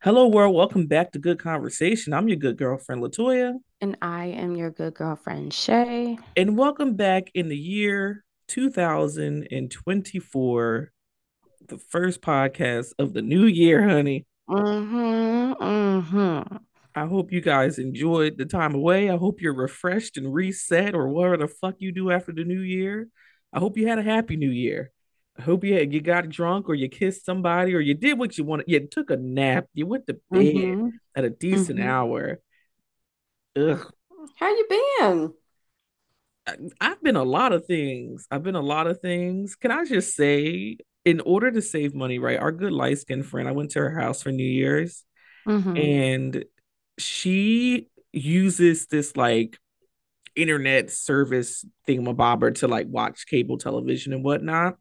Hello, world. Welcome back to Good Conversation. I'm your good girlfriend, Latoya. And I am your good girlfriend, Shay. And welcome back in the year 2024, the first podcast of the new year, honey. Mm-hmm. Mm-hmm. I hope you guys enjoyed the time away. I hope you're refreshed and reset or whatever the fuck you do after the new year. I hope you had a happy new year. I hope you had, you got drunk or you kissed somebody or you did what you wanted. You took a nap. You went to bed Mm-hmm. at a decent Mm-hmm. hour. Ugh. How you been? I've been a lot of things. I've been a lot of things. Can I just say, in order to save money, right? Our good light skinned friend, I went to her house for New Year's Mm-hmm. and she uses this like internet service thingamabobber to like watch cable television and whatnot.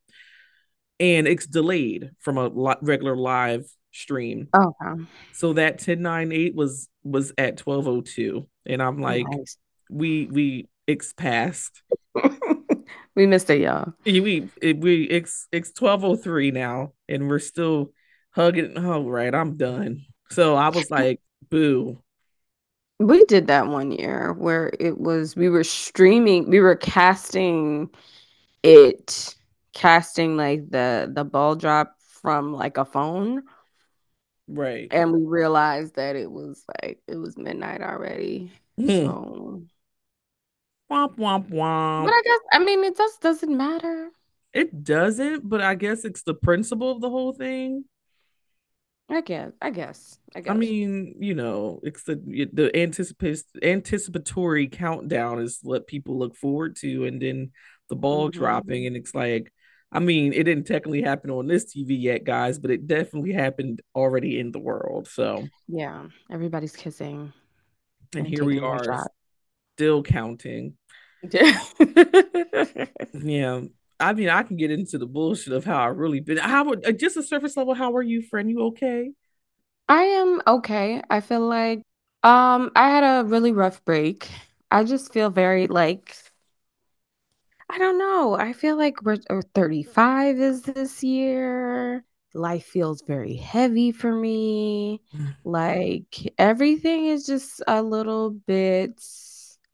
And it's delayed from a li- regular live stream. Oh, okay. So that 1098 was was at 1202. And I'm like, Nice. we we it's past We missed it, y'all. we we it's it's 1203 now and we're still hugging oh right i'm done so i was like boo We did that one year where it was we were streaming, we were casting it, casting like the the ball drop from like a phone, right and we realized that it was like it was midnight already. hmm. So womp womp womp. But I guess I mean it just doesn't matter. it doesn't but i guess it's the principle of the whole thing I guess. I guess. I guess. i mean you know it's the the anticipate anticipatory countdown is what people look forward to and then the ball dropping hmm and it's like I mean, it didn't technically happen on this TV yet, guys, but it definitely happened already in the world. So, Yeah. Everybody's kissing and and here we are still counting. Yeah. I mean, I can get into the bullshit of how I really been. How would uh, just a surface level? How are you, friend? You okay? I am okay. I feel like um I had a really rough break. I just feel very like I don't know. I feel like we're 35 is this year. Life feels very heavy for me. Like everything is just a little bit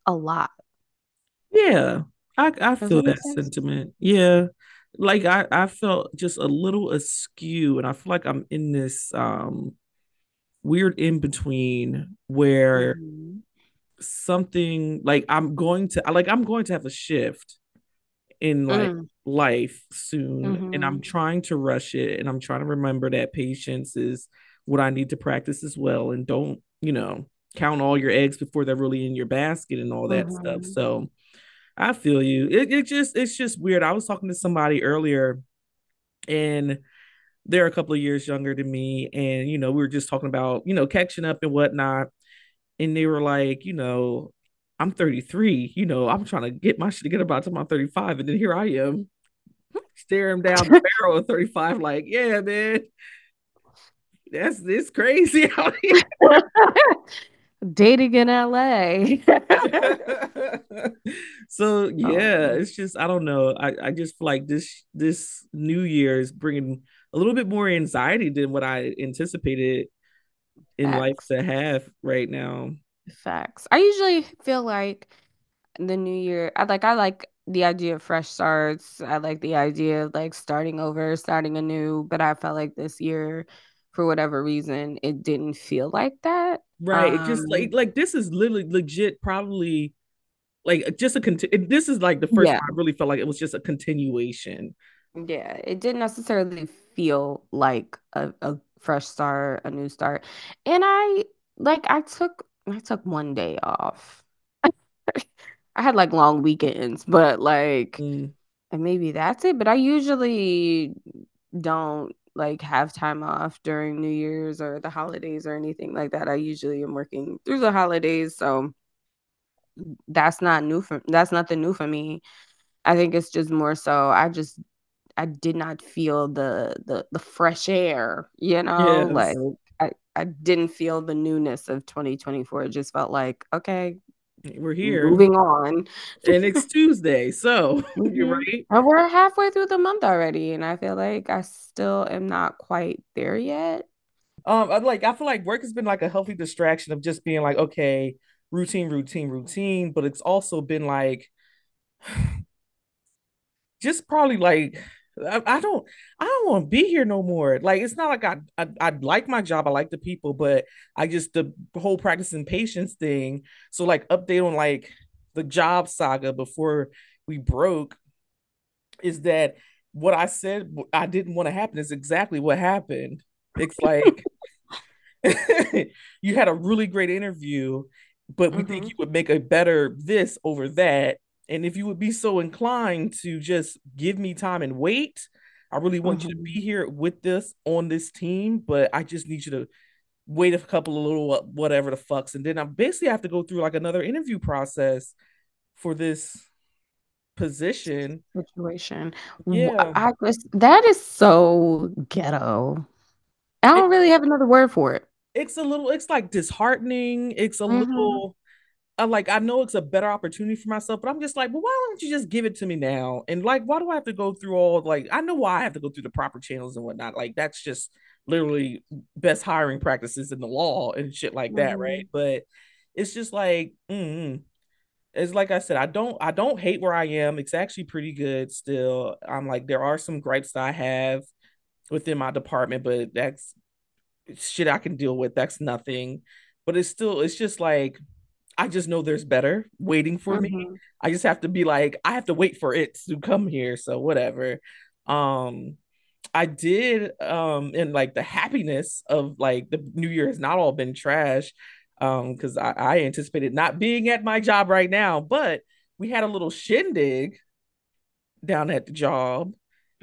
a lot. Yeah, I I feel that sentiment. Yeah, like I I felt just a little askew, and I feel like I'm in this um weird in between where hmm something like I'm going to like I'm going to have a shift in like Mm, life soon and I'm hmm trying to rush it and I'm trying to remember that patience is what I need to practice as well and don't, you know, count all your eggs before they're really in your basket and all that stuff. hmm So I feel you. It, it just it's just weird. I was talking to somebody earlier and they're a couple of years younger than me and you know we were just talking about you know catching up and whatnot and they were like you know i'm 33 you know i'm trying to get my shit together by the time i'm 35 and then here i am staring down the barrel of 35 like yeah man. That's it's crazy out here. Dating in LA. so yeah Um, it's just i don't know. I i just feel like this this new year is bringing a little bit more anxiety than what i anticipated in life to have right now Facts. I usually feel like the new year, I like I like the idea of fresh starts. I like the idea of like starting over, starting anew, but I felt like this year, for whatever reason, it didn't feel like that. right it just like Um, like this is literally legit probably like just a conti- this is like the first yeah, time I really felt like it was just a continuation. yeah. It didn't necessarily feel like a, a fresh start, a new start. And I like I took I took one day off. I had like long weekends, but like Mm, and maybe that's it. But I usually don't like have time off during New Year's or the holidays or anything like that. I usually am working through the holidays, so that's not new for that's nothing new for me. I think it's just more so I just I did not feel the the the fresh air, you know, like yes, I I didn't feel the newness of 2024. It just felt like, okay, we're here moving on. and it's Tuesday, so you're hmm right. And we're halfway through the month already, and I feel like I still am not quite there yet. Um, I like I feel like work has been like a healthy distraction of just being like, okay, routine, routine, routine, but it's also been like just probably like I, I don't I don't want to be here no more. Like it's not like I, I I like my job, I like the people, but I just the whole practicing patience thing. So like update on like the job saga before we broke is that what I said I didn't want to happen is exactly what happened. It's like you had a really great interview, but we mm-hmm. think you would make a better this over that. And if you would be so inclined to just give me time and wait, I really want mm-hmm. you to be mm-hmm. here with this on this team, but I just need you to wait a couple of little whatever the fucks. And then I basically have to go through like another interview process for this position situation. Yeah, I, I, that is so ghetto. I don't it, really have another word for it. It's a little. It's like disheartening. It's a mm-hmm. little. I like. I know it's a better opportunity for myself, but I'm just like, well, why don't you just give it to me now? And like, why do I have to go through all like? I know why I have to go through the proper channels and whatnot. Like, that's just literally best hiring practices in the law and shit like that, mm-hmm. right? But it's just like, mm it's like I said, I don't I don't hate where I am. It's actually pretty good still. I'm like there are some gripes that I have within my department, but that's shit I can deal with. That's nothing. But it's still it's just like I just know there's better waiting for mm-hmm. me. I just have to be like I have to wait for it to come here. So whatever. Um I did um in like the happiness of like the new year has not all been trash um because I, I anticipated not being at my job right now but we had a little shindig down at the job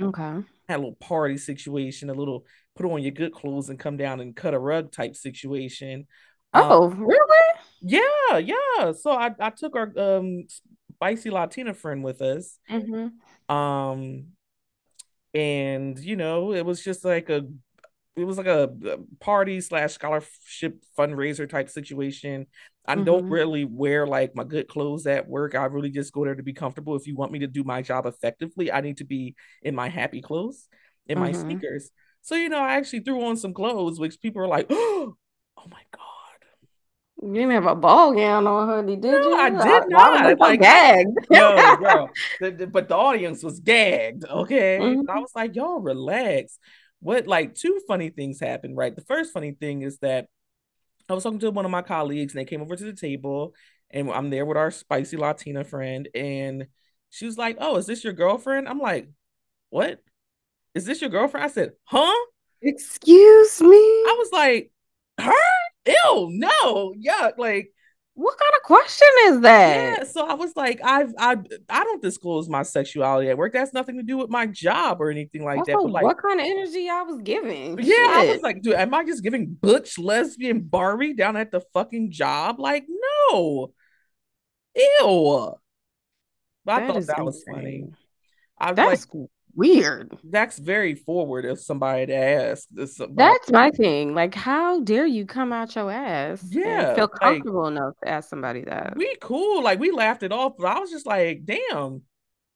okay had a little party situation a little put on your good clothes and come down and cut a rug type situation oh um, really yeah yeah so i, I took our um spicy latina friend with us mm-hmm. um and you know it was just like a it was like a, party slash scholarship fundraiser type situation. I mm-hmm. don't really wear like my good clothes at work. I really just go there to be comfortable. If you want me to do my job effectively, I need to be in my happy clothes, in mm-hmm. my sneakers. So you know, I actually threw on some clothes, which people are like, "Oh my god." You didn't have a ball gown on, honey, did no, you? I did I, not. I like, gagged. no, girl. The, the, but the audience was gagged. Okay. Mm-hmm. I was like, y'all relax what like two funny things happened, right? The first funny thing is that I was talking to one of my colleagues and they came over to the table and I'm there with our spicy Latina friend and she was like, "Oh, is this your girlfriend?" I'm like, "What? Is this your girlfriend?" I said, "Huh?" Excuse me. I was like, "Her? Ew, no, yuck!" Like, what kind of question is that? Yeah, so I was like, I've I I don't disclose my sexuality at work. That's nothing to do with my job or anything like that. But like, what kind of energy I was giving? Yeah, Shit. I was like, dude, am I just giving butch lesbian Barbie down at the fucking job? Like, no, ew. But I thought that insane. was funny. I was That's like, weird. That's very forward if somebody to ask. This That's my thing. Like, how dare you come out your ass? Yeah, feel comfortable like, enough to ask somebody that. We cool. Like we laughed it off, but I was just like, damn.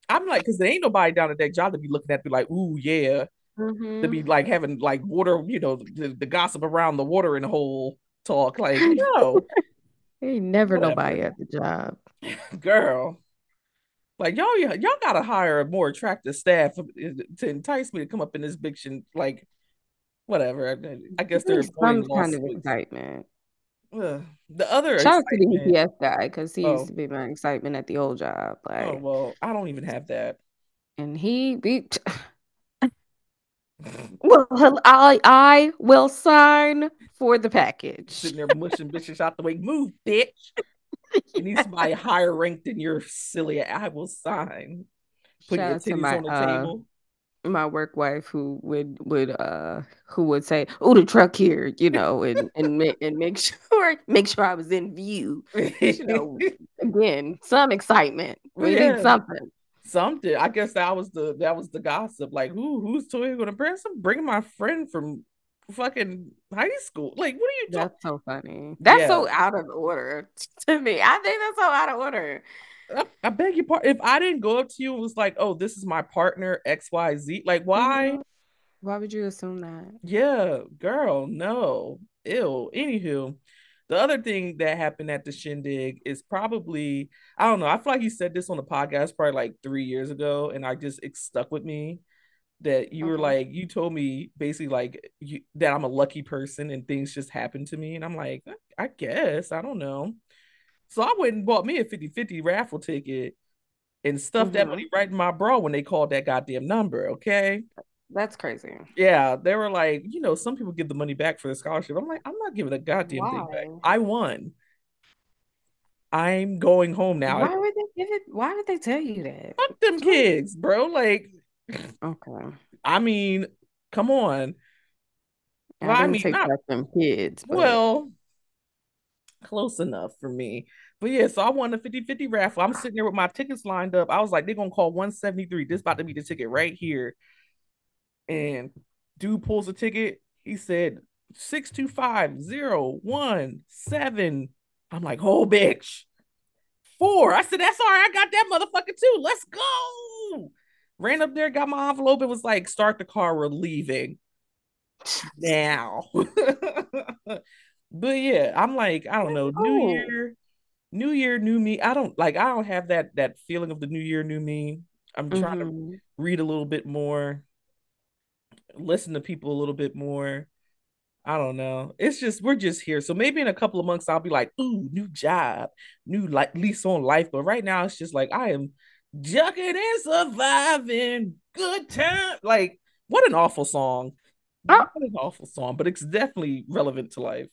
I'm like, because there ain't nobody down at that job to be looking at, be like, ooh, yeah. Mm-hmm. To be like having like water, you know, the, the gossip around the watering hole talk. Like, no. ain't never Whatever. nobody at the job. Girl. Like y'all, y'all gotta hire a more attractive staff to entice me to come up in this bitch like whatever. I, I guess there's some kind of excitement. Uh, the other shout out to the UPS guy because he oh. used to be my excitement at the old job. Oh, like, oh well, I don't even have that. And he beat. well, I I will sign for the package. Sitting there mushing bitches out the way. Move, bitch you need somebody higher ranked than your silly. I will sign. Put Shout your titties my, on the uh, table. My work wife who would would uh who would say, "Oh, the truck here," you know, and and make and make sure make sure I was in view. You know, again, some excitement. We yeah. need something something. I guess that was the that was the gossip. Like, who who's Toya gonna bring? Some bringing my friend from fucking high school. Like, what are you? That's so funny. That's yeah. so out of order to me. I think that's so out of order. I, I beg your pardon. If I didn't go up to you and was like, "Oh, this is my partner X Y Z," like, why? Mm-hmm. Why would you assume that? Yeah, girl, no. Ew. Anywho, the other thing that happened at the shindig is probably, I don't know, I feel like you said this on the podcast probably like three years ago, and I just it stuck with me that you were like, you told me basically like you, that I'm a lucky person and things just happen to me. And I'm like, I guess, I don't know. So I went and bought me a 50 50 raffle ticket and stuffed that hmm money right in my bra when they called that goddamn number. Okay. That's crazy. Yeah, they were like, you know, some people give the money back for the scholarship. I'm like, I'm not giving a goddamn thing back. I won. I'm going home now. Why would they give it? Why would they tell you that? Fuck them kids, bro. Like, Okay. I mean, come on. I Well, I mean, take not them kids, but well, close enough for me. But yeah, so I won the 50 50 raffle. I'm sitting there with my tickets lined up. I was like, they're gonna call 173. This about to be the ticket right here. And dude pulls a ticket. He said 625017. I'm like, oh bitch. Four. I said, that's all right. I got that motherfucker too. Let's go. Ran up there, got my envelope. and was like, start the car, we're leaving now. but yeah, I'm like, I don't know, New oh, Year, New Year, new me. I don't like I don't have that that feeling of the New Year, new me. I'm trying to hmm read a little bit more, listen to people a little bit more. I don't know. It's just we're just here. So maybe in a couple of months I'll be like, ooh, new job, new like lease on life. But right now it's just like I am jucking and surviving. Good time. Like, what an awful song. What an awful song, but it's definitely relevant to life.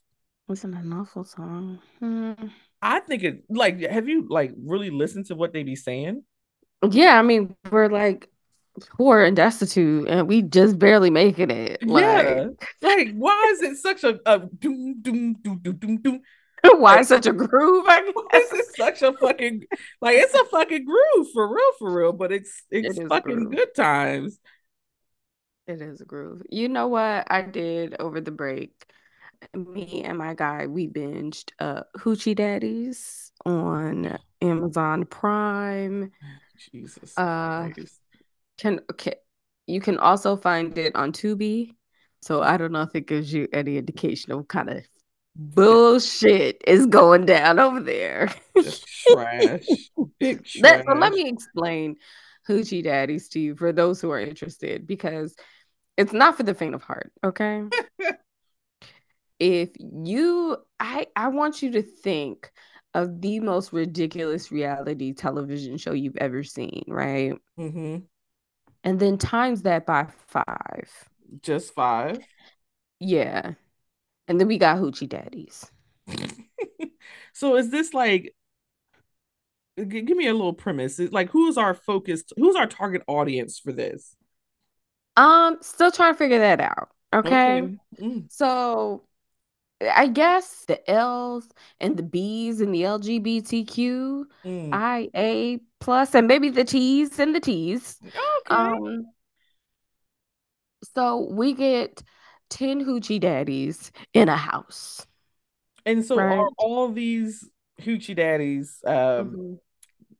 wasn't an awful song. Hmm. I think it like have you like really listened to what they be saying? Yeah, I mean, we're like poor and destitute, and we just barely making it. Like, Yeah. Like, why is it such a, a doom doom doom doom doom doom? why Like, such a groove? I why is it such a fucking like it's a fucking groove for real, for real, but it's it's is a fucking good times. It is a groove. You know what I did over the break? Me and my guy, we binged uh Hoochie Daddies on Amazon Prime. Jesus Uh Christ. can okay. You can also find it on Tubi. So I don't know if it gives you any indication of kind of bullshit is going down over there. Just trash. Big so let me explain Hoochie Daddies to you for those who are interested because it's not for the faint of heart, okay? if you I I want you to think of the most ridiculous reality television show you've ever seen, right? Mm-hmm. And then times that by five. Just five. Yeah. And then we got Hoochie Daddies. so is this like g- give me a little premise. It's like who's our focused who's our target audience for this? Um, still trying to figure that out. Okay. Okay. Mm, So I guess the L's and the B's and the LGBTQ, mm. IA plus, and maybe the T's and the T's. Okay. Um, so we get 10 hoochie daddies in a house, And so are all these hoochie daddies um Mhm.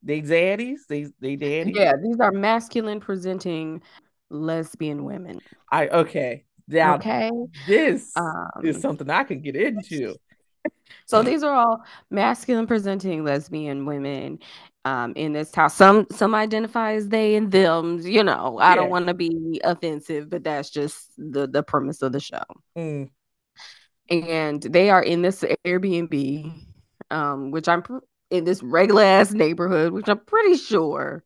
they daddies? They they daddies? Yeah, these are masculine presenting lesbian women. I okay. Now Okay. this is Um, something I can get into. so these are all masculine presenting lesbian women um in this house. Some some identify as they and them. you know. I don't want to be offensive, but that's just the the premise of the show. Mm. and they are in this Airbnb, um, which I'm pr- in this regular ass neighborhood, which I'm pretty sure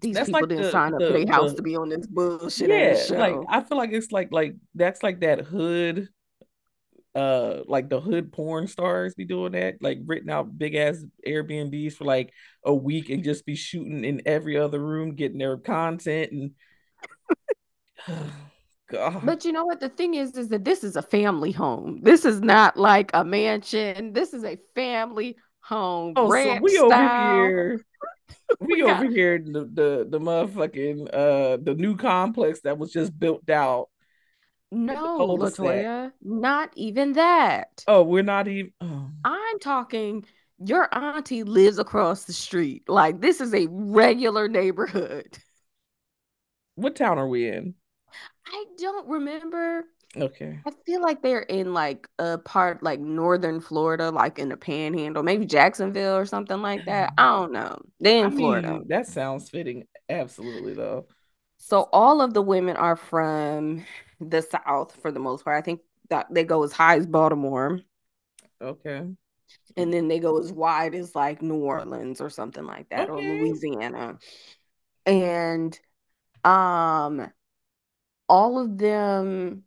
these That's people like didn't the sign up for the their house the to be on this bullshit yeah, like. I feel like it's like like that's like that hood uh like the hood porn stars be doing that, like written out big ass Airbnbs for like a week and just be shooting in every other room, getting their content and God. But you know what? The thing is, is that this is a family home. This is not like a mansion. This is a family home, Oh, so we over here, We over here the the the motherfucking uh the new complex that was just built out no. Latoya, not even that. Oh, we're not even oh, I'm talking your auntie lives across the street. Like this is a regular neighborhood. what town are we in? I don't remember. Okay. I feel like they're in like a part like northern Florida, like in the panhandle, maybe Jacksonville or something like that. I don't know. They're I in Florida. mean, that sounds fitting. Absolutely, though. So all of the women are from the South for the most part. I think that they go as high as Baltimore. Okay. And then they go as wide as like New Orleans or something like that, or Louisiana. And um all of them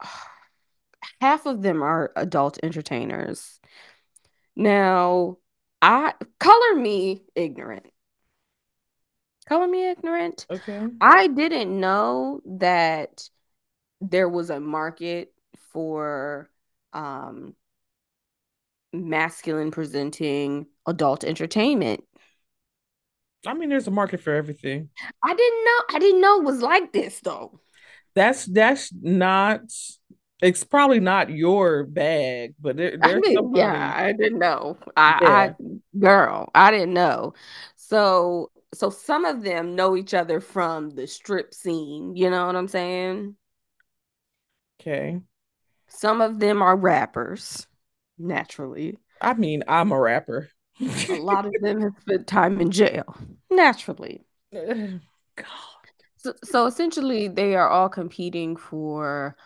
half of them are adult entertainers. Now, I color me ignorant. Color me ignorant. Okay. I didn't know that there was a market for um masculine presenting adult entertainment. I mean, there's a market for everything. I didn't know I didn't know it was like this though. That's that's not. It's probably not your bag, but there, I there's mean, somebody. yeah, I didn't know. I, Yeah. I, girl, I didn't know. So, so some of them know each other from the strip scene. You know what I'm saying? Okay. Some of them are rappers, naturally. I mean, I'm a rapper. A lot of them have spent time in jail, naturally. God. So, so essentially, they are all competing for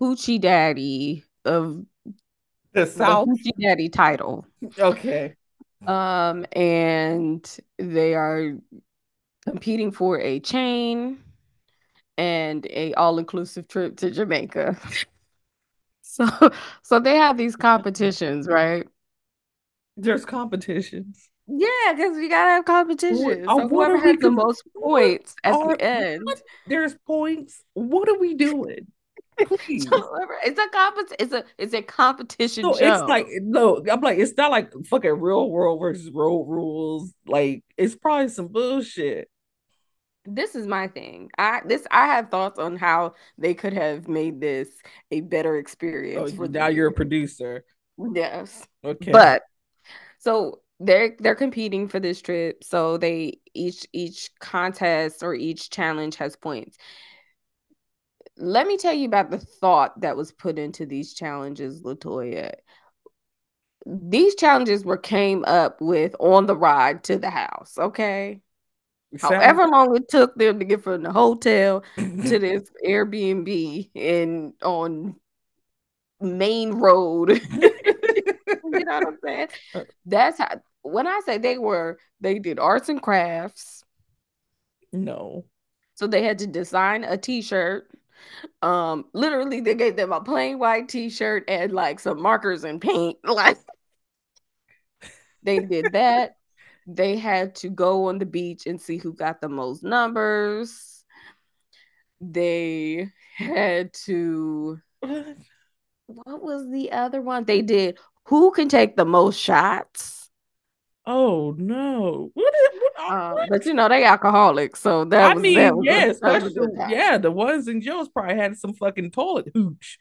Hoochie Daddy of The the South. Hoochie Daddy title. Okay. Um, and they are competing for a chain and a all-inclusive trip to Jamaica. So, so they have these competitions, right? There's competitions. Yeah, because we gotta have competitions. uh, So whoever has the most points at are- the end. what? There's points. What are we doing? Please. It's a competition. it's a it's a competition No, show. it's like no, I'm like, it's not like fucking real world versus road rules. Like, it's probably some bullshit. this is my thing. I this I have thoughts on how they could have made this a better Oh, experience for now you're a producer. yes. Okay. But so they're they're competing for this trip. So they each each contest or each challenge has points. Let me tell you about the thought that was put into these challenges, Latoya. These challenges were came up with on the ride to the house, okay? Sounds- However long it took them to get from the hotel to this Airbnb in on main road. you know what I'm saying? Uh, That's how when I say they were, they did arts and crafts. no. So they had to design a t-shirt. Um, literally they gave them a plain white t-shirt and like some markers and paint. Like they did that. They had to go on the beach and see who got the most numbers. They had to what was the other one? They did who can take the most shots. Oh no. What is what, Um, but you know they alcoholics, so that I was mean, that was a- yeah, that was a especially good time. yeah, the ones in Joe's probably had some fucking toilet hooch.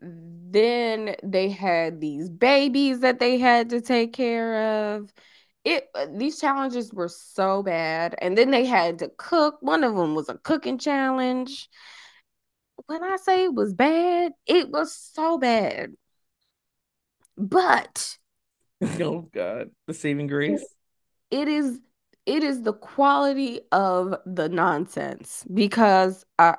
Then they had these babies that they had to take care of. It uh, these challenges were so bad, and then they had to cook. One of them was a cooking challenge. When I say it was bad, it was so bad. But oh God, the saving grace. It is it is the quality of the nonsense because uh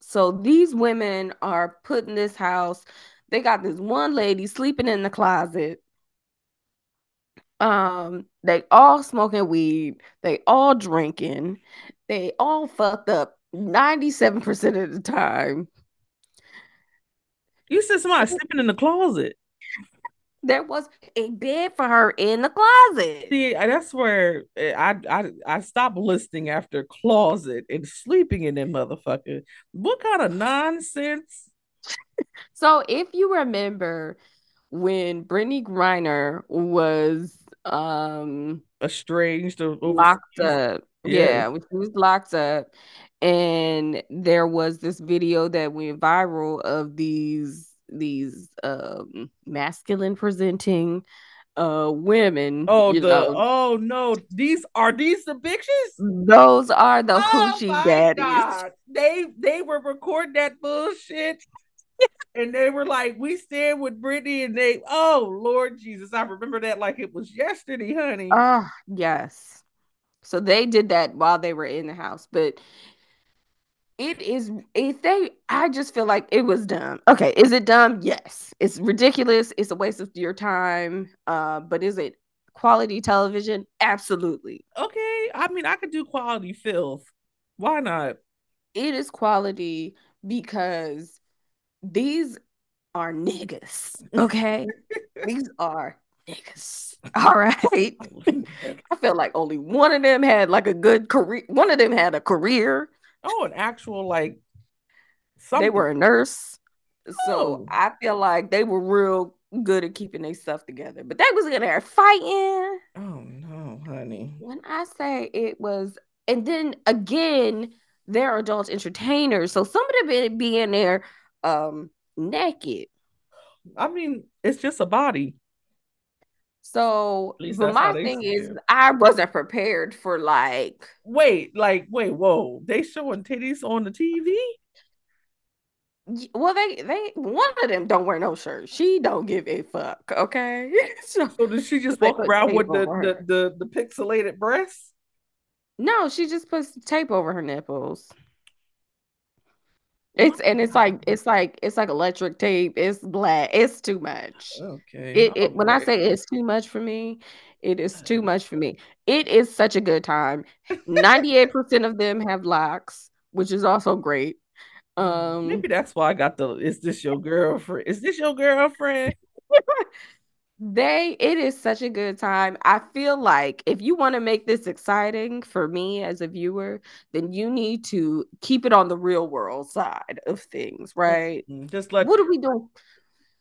so these women are put in this house they got this one lady sleeping in the closet um they all smoking weed they all drinking they all fucked up 97% of the time You said somebody sleeping in the closet. There was a bed for her in the closet See, that's where eh, I I I stopped listening after closet and sleeping in that motherfucker. What kind of nonsense? So if you remember when Brittney Griner was um Estranged or locked up, Yeah. yeah, when she was locked up, and there was this video that went viral of these these um masculine presenting uh women, Oh, the know, oh no, these are these the bitches? those are the Oh hoochie daddies. god. They they were recording that bullshit. and they were like, we stand with Brittney, and they oh Lord Jesus. I remember that like it was yesterday, honey. Ah, yes. So they did that while they were in the house, but it is if they I just feel like it was dumb. Okay, is it dumb? Yes. It's ridiculous. It's a waste of your time. Uh, but is it quality television? Absolutely. okay. I mean, I could do quality filth. Why not? It is quality because these are niggas. Okay. these are niggas. All right. I feel like only one of them had like a good career. One of them had a career. Oh, an actual like They were a nurse. Oh. So I feel like they were real good at keeping their stuff together. But they was in there fighting. Oh no, honey. When I say it was, and then again, they're adult entertainers. So some of them be in there um naked. I mean, it's just a body. So but my thing is it. I wasn't prepared for like Wait, like, wait, whoa. They showing titties on the TV? well they they one of them don't wear no shirt. She don't give a fuck, okay? so So does she just walk around with the, the the the pixelated breasts? No, she just puts tape over her nipples. It's and it's like it's like it's like electric tape. It's black. It's too much. Okay. It it when I say it's too much for me, it is too much for me. It is such a good time. 98% of them have locks, which is also great. Um Maybe that's why I got the is this your girlfriend? Is this your girlfriend? they it is such a good time. I feel like if you want to make this exciting for me as a viewer, then you need to keep it on the real world side of things, right? Mm, Just like What are we doing?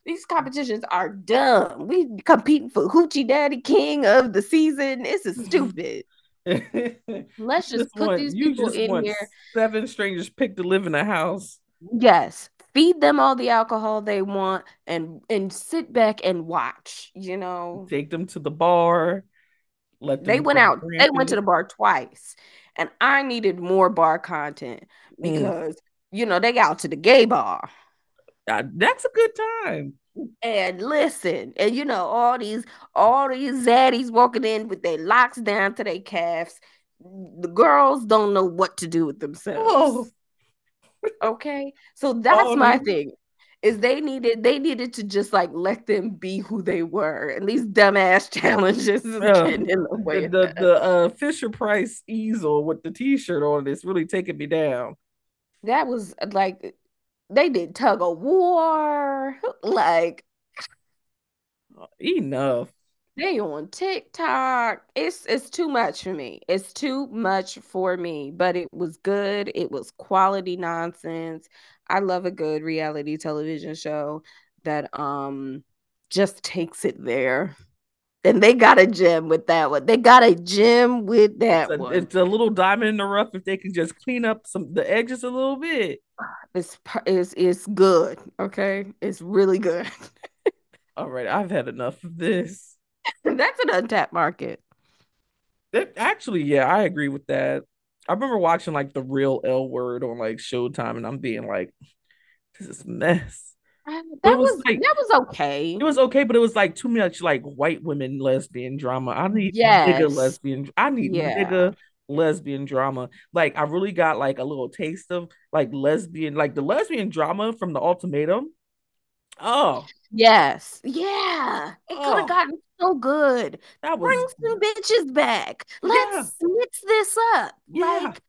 These competitions are dumb. We competing for Hoochie Daddy King of the season. This is stupid. Let's you just put want, these people just in here. seven strangers picked to live in a house. Yes, feed them all the alcohol they want and and sit back and watch, you know. Take them to the bar. Let They went out, they went to the bar twice. And I needed more bar content Mm. because you know they got to the gay bar. Uh, that's a good time. And listen, and you know, all these all these zaddies walking in with their locks down to their calves. The girls don't know what to do with themselves. Oh, Okay. So that's Oh, my they- thing. Is they needed they needed to just like let them be who they were. And these dumbass challenges is Yeah. getting in the way the the, the uh, Fisher Price easel with the T-shirt on it's really taking me down. That was like they did tug of war. Like Enough. They on TikTok. It's it's too much for me. It's too much for me, but it was good. It was quality nonsense. I love a good reality television show that um just takes it there. And they got a gem with that one. They got a gem with that It's a, one. it's a little diamond in the rough if they can just clean up some the edges a little bit. It's it's it's good. Okay, it's really good. All right, I've had enough of this. That's an untapped market. That, actually, yeah, I agree with that. I remember watching like the real L word on like Showtime, and I'm being like, this is mess. Uh, That it was was like- that was okay. It was okay, but it was like too much like white women lesbian drama. I need Yes. nigga lesbian. I need Yeah. nigga lesbian drama. Like I really got like a little taste of like lesbian, like the lesbian drama from the ultimatum. Oh, Yes. Yeah. It could Oh. have gotten so good. that Bring was some bitches back. Let's mix this up. Yeah. Like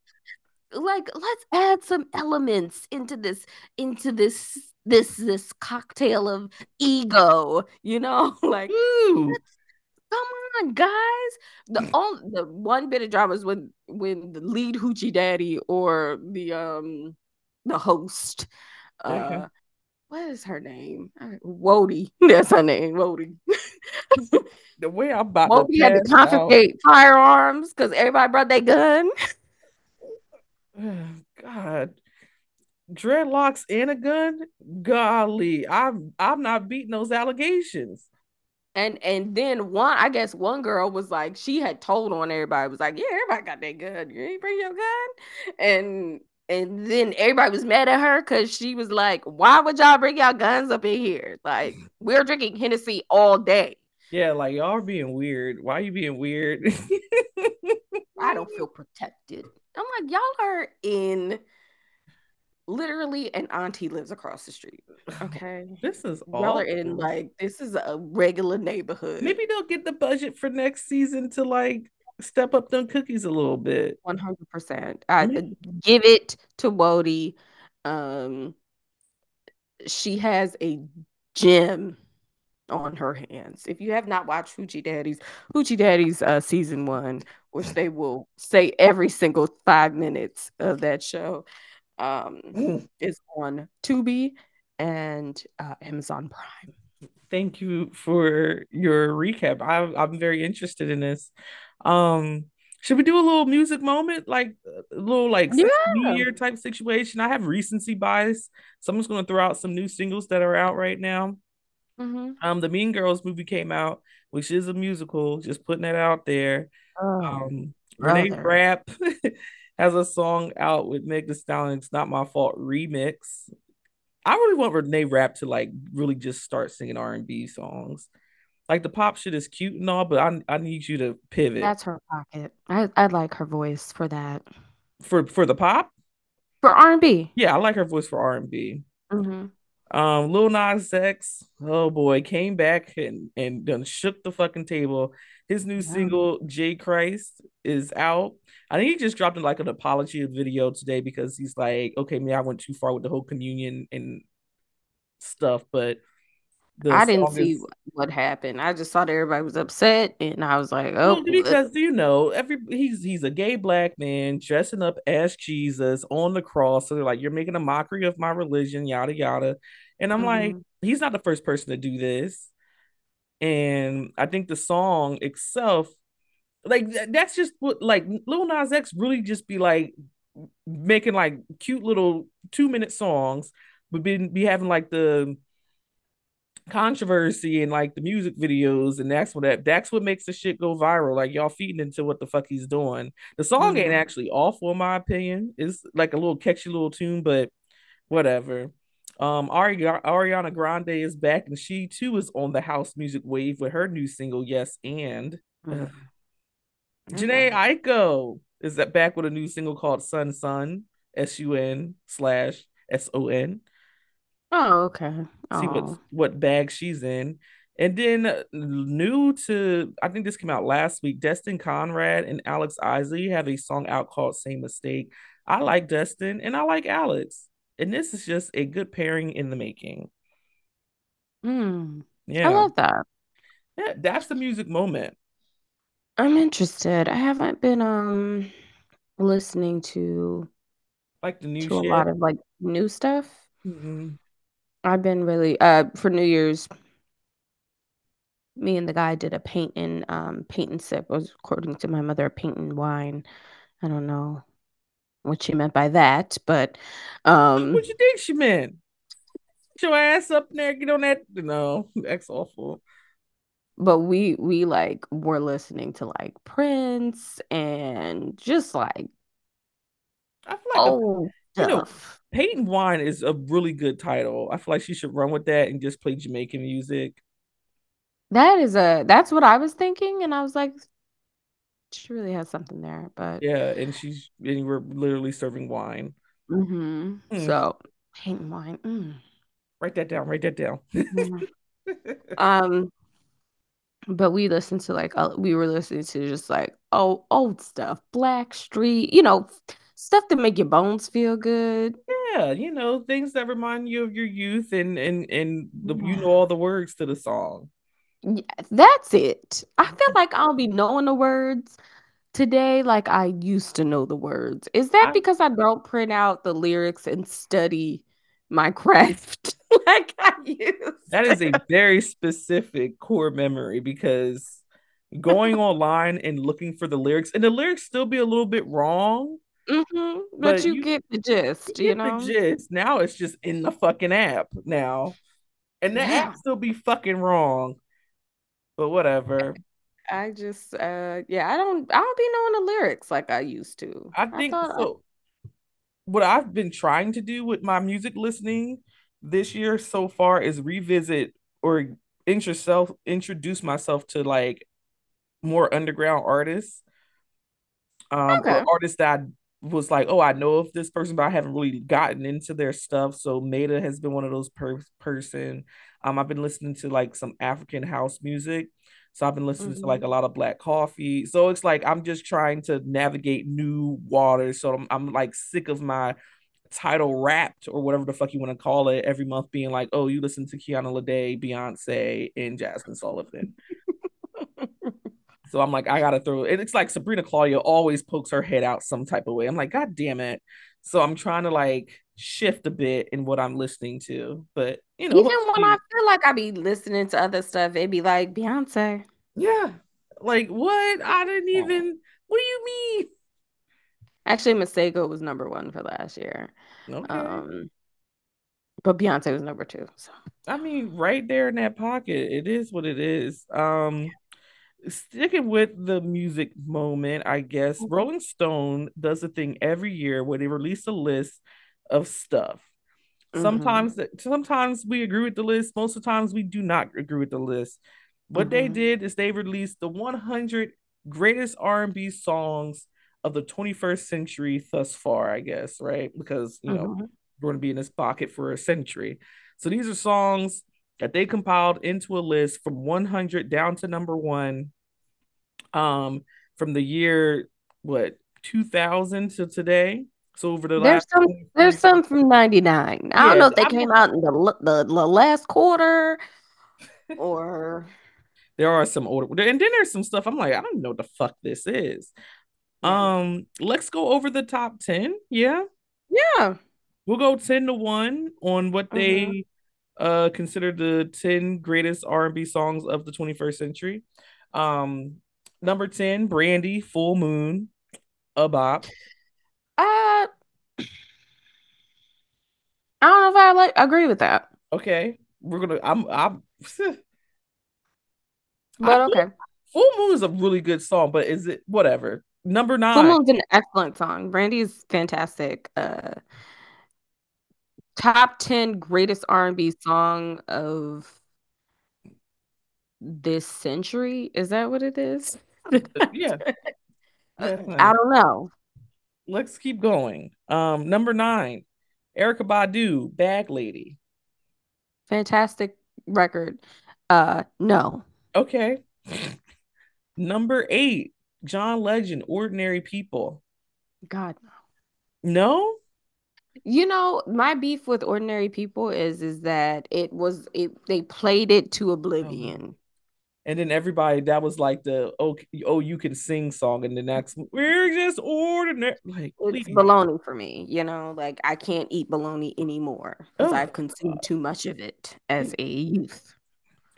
like let's add some elements into this into this this this cocktail of ego, you know? Like come on, guys. The only the one bit of drama is when when the lead hoochie daddy or the um the host uh Okay. What is her name? Wody. That's her name, Wody. The way I'm about Wody to had to pass out. confiscate firearms because everybody brought their gun. God. Dreadlocks and a gun? Golly, I'm I'm not beating those allegations. And and then one, I guess one girl was like, she had told on everybody, was like, yeah, everybody got that gun. You ain't bring your gun. And and then everybody was mad at her because she was like, why would y'all bring y'all guns up in here? Like, we're drinking Hennessy all day. Yeah, like y'all are being weird. Why are you being weird? I don't feel protected. I'm like, y'all are in literally an auntie lives across the street. Okay. This is Y'all are in like this is a regular neighborhood. Maybe they'll get the budget for next season to like step up them cookies a little bit. 100%. I give it to Wody. Um she has a gem on her hands. If you have not watched Hoochie Daddies, Hoochie Daddies uh season 1, which they will say every single 5 minutes of that show um, is on Tubi and uh, Amazon Prime. Thank you for your recap. I, I'm very interested in this. Um, should we do a little music moment, like a little like yeah. New Year type situation? I have recency bias, so I'm just going to throw out some new singles that are out right now. Mm-hmm. Um, the Mean Girls movie came out, which is a musical. Just putting that out there. Oh, um, Reneé Rapp has a song out with Meg Thee Stallion. It's not my fault remix. I really want Reneé Rapp to like really just start singing R and B songs. Like the pop shit is cute and all, but I I need you to pivot. That's her pocket. I I like her voice for that. For for the pop. For R and B. Yeah, I like her voice for R and B. Mm-hmm. Um, Lil Nas X, oh boy, came back and and done shook the fucking table. His new yeah. single J Christ is out. I think he just dropped in like an apology video today because he's like, okay, maybe I went too far with the whole communion and stuff, but I didn't see is... what happened. I just saw that everybody was upset, and I was like, "Oh." because you know, every he's he's a gay black man dressing up as Jesus on the cross. So they're like, "You're making a mockery of my religion," yada yada. And I'm mm-hmm. like, he's not the first person to do this. And I think the song itself, like that's just what like Lil Nas X really just be like making like cute little two minute songs, but be be having like the controversy and like the music videos, and that's what that that's what makes the shit go viral. Like y'all feeding into what the fuck he's doing. The song mm-hmm. ain't actually awful in my opinion. It's like a little catchy little tune, but whatever. Um, Ari- Ariana Grande is back, and she too is on the house music wave with her new single "Yes and." Mm. Jhené Aiko is that back with a new single called "Sun Sun" S U N slash S O N. Oh, okay. See what what bag she's in. And then uh, new to I think this came out last week. Destin Conrad and Alex Isley have a song out called "Same Mistake." I like Destin and I like Alex, and this is just a good pairing in the making. Hmm. Yeah, I love that. Yeah, that's the music moment. I'm interested. I haven't been um listening to like the new to shit. a lot of like new stuff. Mm-hmm. I've been really uh for New Year's. Me and the guy did a paint and um paint and sip. I was according to my mother, paint and wine. I don't know what she meant by that, but um what you think she meant? Get your ass up there, get on that. No, that's awful. But we we like were listening to like Prince and just like I feel like oh, you know Peyton Wine is a really good title. I feel like she should run with that and just play Jamaican music. That is a that's what I was thinking, and I was like, she really has something there. But yeah, and she's and we're literally serving wine. Mm-hmm. Mm. So Peyton Wine. Mm. Write that down. Write that down. Mm-hmm. um, but we listened to like uh, we were listening to just like oh old stuff, Blackstreet, you know, stuff that make your bones feel good yeah, you know, things that remind you of your youth and and and the, you know all the words to the song. Yeah, that's it. I feel like I'll be knowing the words today like I used to know the words. Is that I, because I don't print out the lyrics and study my craft like I used? That is a very specific core memory because going online and looking for the lyrics and the lyrics still be a little bit wrong Mm-hmm. But, but you, you, get the gist, you, you know. The gist. Now it's just in the fucking app now, and the yeah. app still be fucking wrong. but whatever. I just uh yeah, I don't I don't be knowing the lyrics like I used to. I I think I, so. What I've been trying to do with my music listening this year so far is revisit or introduce introduce myself to like more underground artists um or okay. artists that I was like oh I know of this person but I haven't really gotten into their stuff. So Maida has been one of those per- person um I've been listening to like some African house music. So I've been listening to like a lot of Black Coffee. So it's like I'm just trying to navigate new waters. So I'm, I'm like sick of my title wrapped or whatever the fuck you want to call it every month being like oh you listen to Kiana Lede Beyonce and Jazmine Sullivan So I'm like, I gotta throw it. It's like Sabrina Claudio always pokes her head out some type of way. I'm like, God damn it. So I'm trying to like shift a bit in what I'm listening to. But you know, Even when I feel like I be listening to other stuff, it'd be like Beyonce. yeah. Like what? I didn't even what do you mean? Actually, Masego was number one for last year. Okay. Um, but Beyonce was number two. So I mean, right there in that pocket, it is what it is. Um, sticking with the music moment, I guess Mhm. Rolling Stone does a thing every year where they release a list of stuff. hmm Sometimes sometimes we agree with the list, most of the times we do not agree with the list. What they hmm did is they released the 100 greatest R&B songs of the 21st century thus far, I guess, right? Because, you know, hmm we're going to be in this pocket for a century. So these are songs that they compiled into a list from 100 down to number 1 um from the year what 2000 to today. So over the There's last some there's some from 99. I don't know if they I mean came out in the the, the last quarter or there are some older and then there's some stuff I'm like, I don't know what the fuck this is. Um, let's go over the top 10. Yeah. Yeah. We'll go 10 to 1 on what they uh consider the 10 greatest R&B songs of the 21st century. Um, number 10, Brandy, Full Moon, a bop. Uh, I don't know if I like agree with that, Okay. We're gonna I'm I'm but okay. Full Moon is a really good song, but is it whatever? Number nine. Full. Moon's an excellent song. Brandy is fantastic. Uh, top 10 greatest R&B song of this century. Is that what it is? Yeah, Uh, definitely. I don't know. Let's keep going. Um, number nine, Erykah Badu, Bag Lady. Fantastic record. Uh, no. Okay. Number eight, John Legend, Ordinary People. God. No. No? You know, my beef with ordinary people is is that it was it they played it to Oh. oblivion. And then everybody that was like the oh, oh you can sing song, and the next we're just ordinary. Like, It's baloney for me, you know, like I can't eat baloney anymore because Oh, I've consumed too much of it as a youth.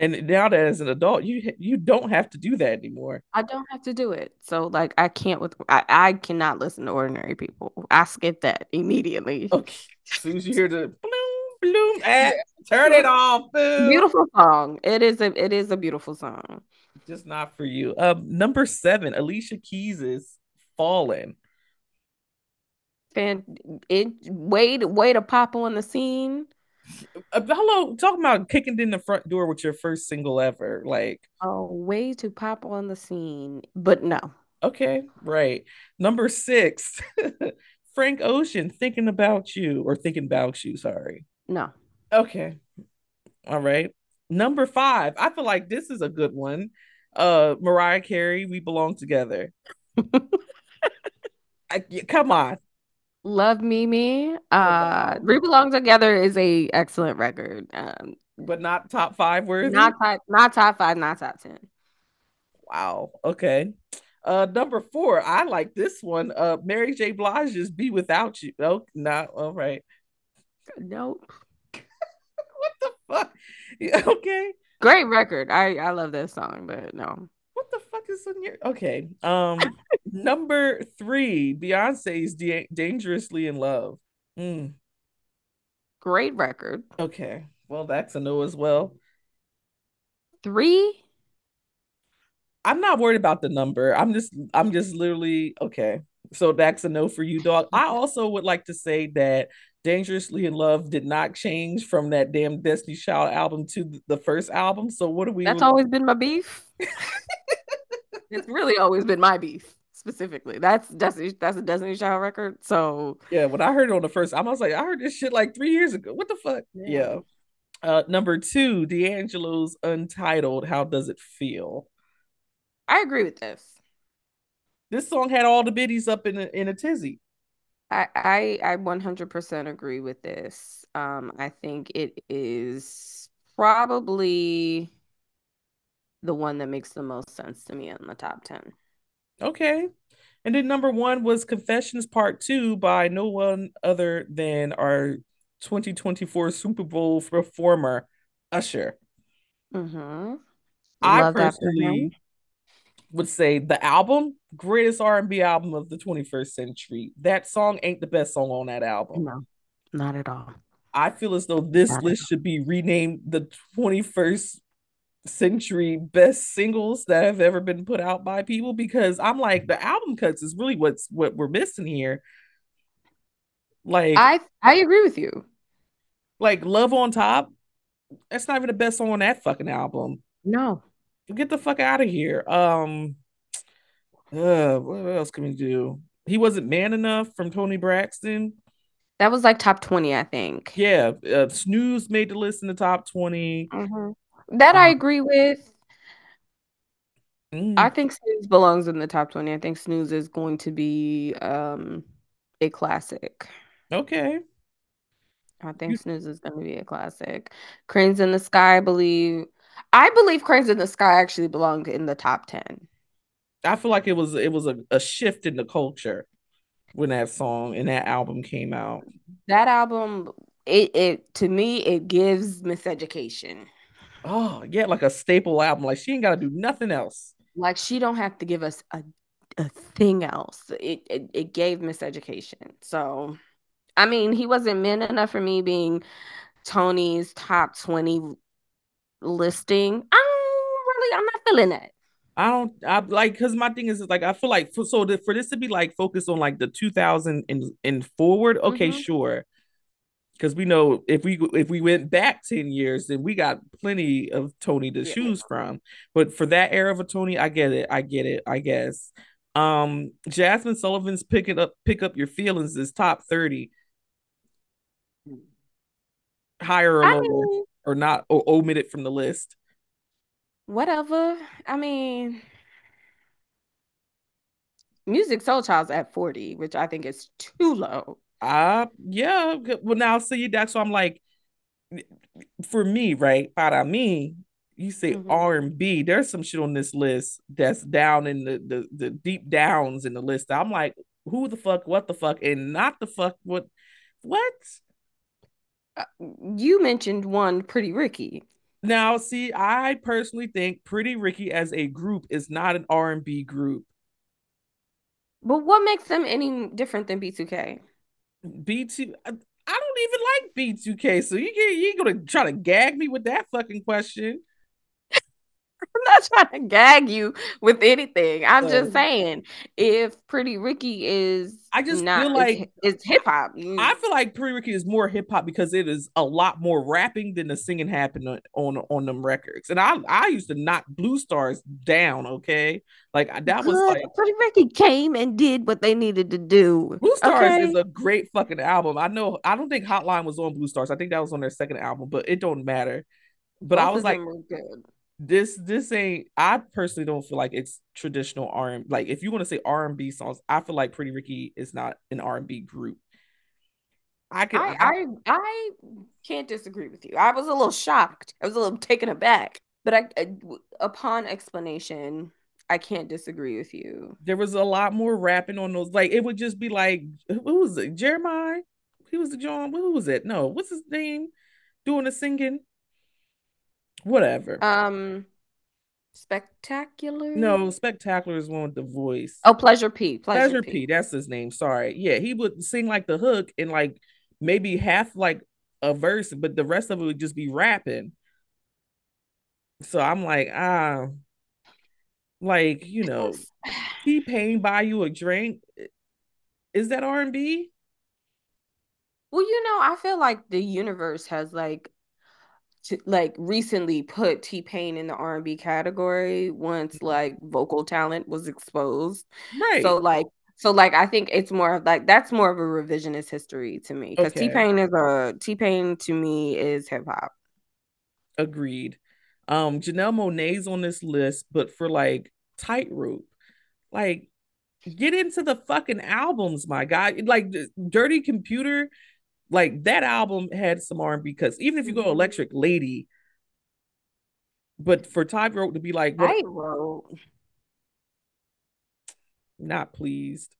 And now that as an adult, you you don't have to do that anymore. I don't have to do it. So like I can't with I, I cannot listen to ordinary people. I skip that immediately. Okay. As soon as you hear the bloom, bloom, eh, turn it off. Boo. Beautiful song. It is a it is a beautiful song. Just not for you. Um, number seven, Alicia Keys is fallen. And it way to way to pop on the scene. Uh, hello, talking about kicking in the front door with your first single ever. Like, Oh, way to pop on the scene. But no, okay, right. Number six, Frank Ocean, thinking about you or thinking about you. Sorry. no. Okay, all right. Number five, I feel like this is a good one. Uh, Mariah Carey, we belong together. I, come on. Love Me Me. Oh Uh. We Belong Together is a excellent record. Um But not top five not top not top five, not top ten. Wow. Okay. Uh, number four, I like this one. Uh, Mary J. Blige's "Be Without You." Oh, not all right. Nope. What the fuck? Okay. Great record. I I love this song, but no. What the fuck is in your? Okay. Um, number three, Beyonce's da- "Dangerously in Love." Mm, Great record. okay. Well, that's a no as well. Three. I'm not worried about the number. I'm just I'm just literally okay. So that's a no for you, dog. I also would like to say that Dangerously in Love did not change from that damn Destiny Child album to the first album. So what are we That's always been my beef. it's really always been my beef specifically. That's Destiny that's a Destiny Child record. So yeah, when I heard it on the first I was like, I heard this shit like three years ago. What the fuck? Yeah. yeah. Uh, number two, D'Angelo's Untitled. How does it feel? I agree with this. This song had all the biddies up in a, in a tizzy. I, I I 100% agree with this. Um, I think it is probably the one that makes the most sense to me in the top 10. Okay. And then number one was Confessions Part Two by no one other than our 2024 Super Bowl performer, Usher. Mm-hmm. I personally would say the album, greatest R&B album of the 21st century. That song ain't the best song on that album. No, not at all. I feel as though this not list should be renamed the 21st century best singles that have ever been put out by people because I'm like the album cuts is really what's what we're missing here. Like I I agree with you. Like Love on Top, that's not even the best song on that fucking album. No. Get the fuck out of here. Um uh what else can we do? He wasn't man enough from Toni Braxton. That was like top 20, I think. Yeah. Uh, Snooze made the list in the top 20. Mm-hmm. That um, I agree with. Mm. I think Snooze belongs in the top 20. I think Snooze is going to be um a classic. Okay. I think Snooze is going to be a classic. Cranes in the Sky, I believe. I believe Cranes in the Sky actually belonged in the top 10. I feel like it was it was a, a shift in the culture when that song and that album came out. That album, it it to me, it gives miseducation. Oh, yeah, like a staple album. Like she ain't gotta do nothing else. Like she don't have to give us a a thing else. It it, it gave miseducation. So I mean, he wasn't men enough for me being Toni's top 20 listing. I'm really, I'm not feeling that. I don't, I like, cause my thing is, is like, I feel like for, so the, for this to be like focused on like the 2000 and, and forward, okay, mm-hmm. sure. Cause we know if we if we went back 10 years, then we got plenty of Toni to yeah. choose from. But for that era of a Toni, I get it. I get it, I guess. Um Jazmine Sullivan's picking up pick up your feelings is top 30 higher or lower mean, or not or omit it from the list whatever i mean Musiq Soulchild's at 40 which i think is too low uh yeah well now see that's so i'm like for me right para me you say mm-hmm. r&b there's some shit on this list that's down in the, the the deep downs in the list i'm like who the fuck what the fuck and not the fuck what what uh, you mentioned one Pretty Ricky. Now, see, I personally think Pretty Ricky as a group is not an R and B group. But what makes them any different than B2K? B2 I don't even like B2K, so you you ain't gonna try to gag me with that fucking question. I'm not trying to gag you with anything. I'm so, just saying, if Pretty Ricky is, I just not, feel like it's, it's hip hop. I mm. feel like Pretty Ricky is more hip hop because it is a lot more rapping than the singing happening on on them records. And I I used to knock Bluestars down. Okay, like that was like Pretty Ricky came and did what they needed to do. Bluestars okay? is a great fucking album. I know. I don't think Hotline was on Bluestars. I think that was on their second album, but it don't matter. But Both I was like this this ain't I personally don't feel like it's traditional R and like if you want to say R and B songs, I feel like Pretty Ricky is not an R and B group. I can I, I, I can't disagree with you. I was a little shocked. I was a little taken aback, but I, I upon explanation, I can't disagree with you. There was a lot more rapping on those. Like it would just be like, who was it? Jeremiah. He was the John. Who was it? No, what's his name? Doing the singing. Whatever. Um, spectacular. No, spectacular is one with the voice. Oh, pleasure P. Pleasure, pleasure P. P. That's his name. Sorry. Yeah, he would sing like the hook and like maybe half like a verse, but the rest of it would just be rapping. So I'm like, ah. Like, you know. T Pain buy you a drink. Is that R and B? Well, you know, I feel like the universe has like to, like recently put T-Pain in the R&B category once like vocal talent was exposed. Right. So like so like I think it's more of like that's more of a revisionist history to me because Okay. T-Pain is a T-Pain to me is hip hop. Agreed. Um, Janelle Monae's on this list, but for like tightrope. Like, get into the fucking albums, my guy. Like Dirty Computer, like that album had some R&B because even if you go Mhm. Electric Lady, but for tightrope to be like, what I wrote not pleased.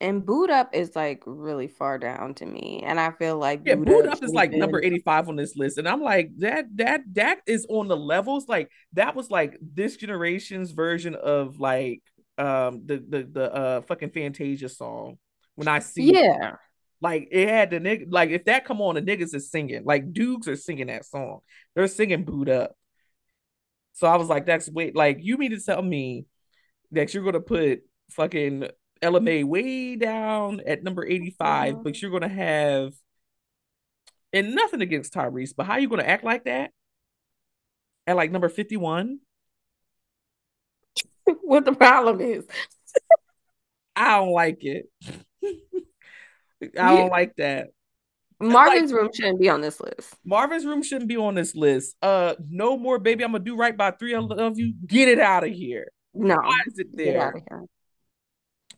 and Boo'd Up is like really far down to me, and I feel like Yeah, Boot Boo'd Up is like number 85 on this list. And I'm like, that that that is on the levels. Like that was like this generation's version of like um the the the uh fucking Fantasia song. When I see yeah. Like it had the nigga like if that come on, the niggas is singing. Like Dukes are singing that song. They're singing boo'd up. So I was like, that's wait, like you mean to tell me that you're gonna put fucking Ella Mai way down at number 85, Mhm. but you're gonna have and nothing against Tyrese, but how you gonna act like that at like number 51? What the problem is? I don't like it. I don't like that. Like Marvin's Room shouldn't be on this list. Marvin's room shouldn't be on this list. Uh, no more, baby. I'm gonna do right by three of you. Get it out of here. Why No, is it there? of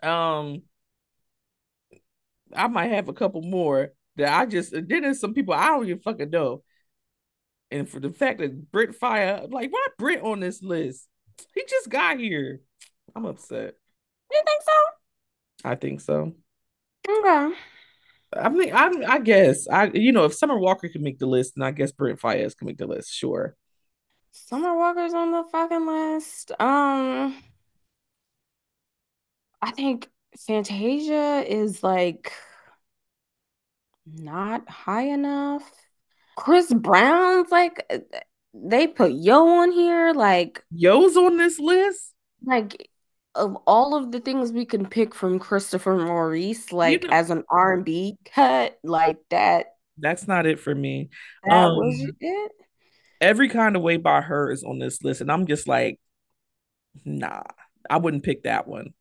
here. Um, I might have a couple more that I just. Then there's some people I don't even fucking know. And for the fact that Brent Faiyaz, like, why Brent on this list? He just got here. I'm upset. You think so? I think so. so? Okay. I mean, I I guess I you know if Summer Walker can make the list, then I guess Brent Faiyaz can make the list. Sure. Summer Walker's on the fucking list. Um, I think Fantasia is like not high enough. Chris Brown's like they put Yo on here, like Yo's on this list. like of all of the things we can pick from Christopher Maurice, You like know, as an R&B cut, like that that's not it for me. that was Um, it. every kind of way by H.E.R. is on this list, and I'm just like, nah, I wouldn't pick that one.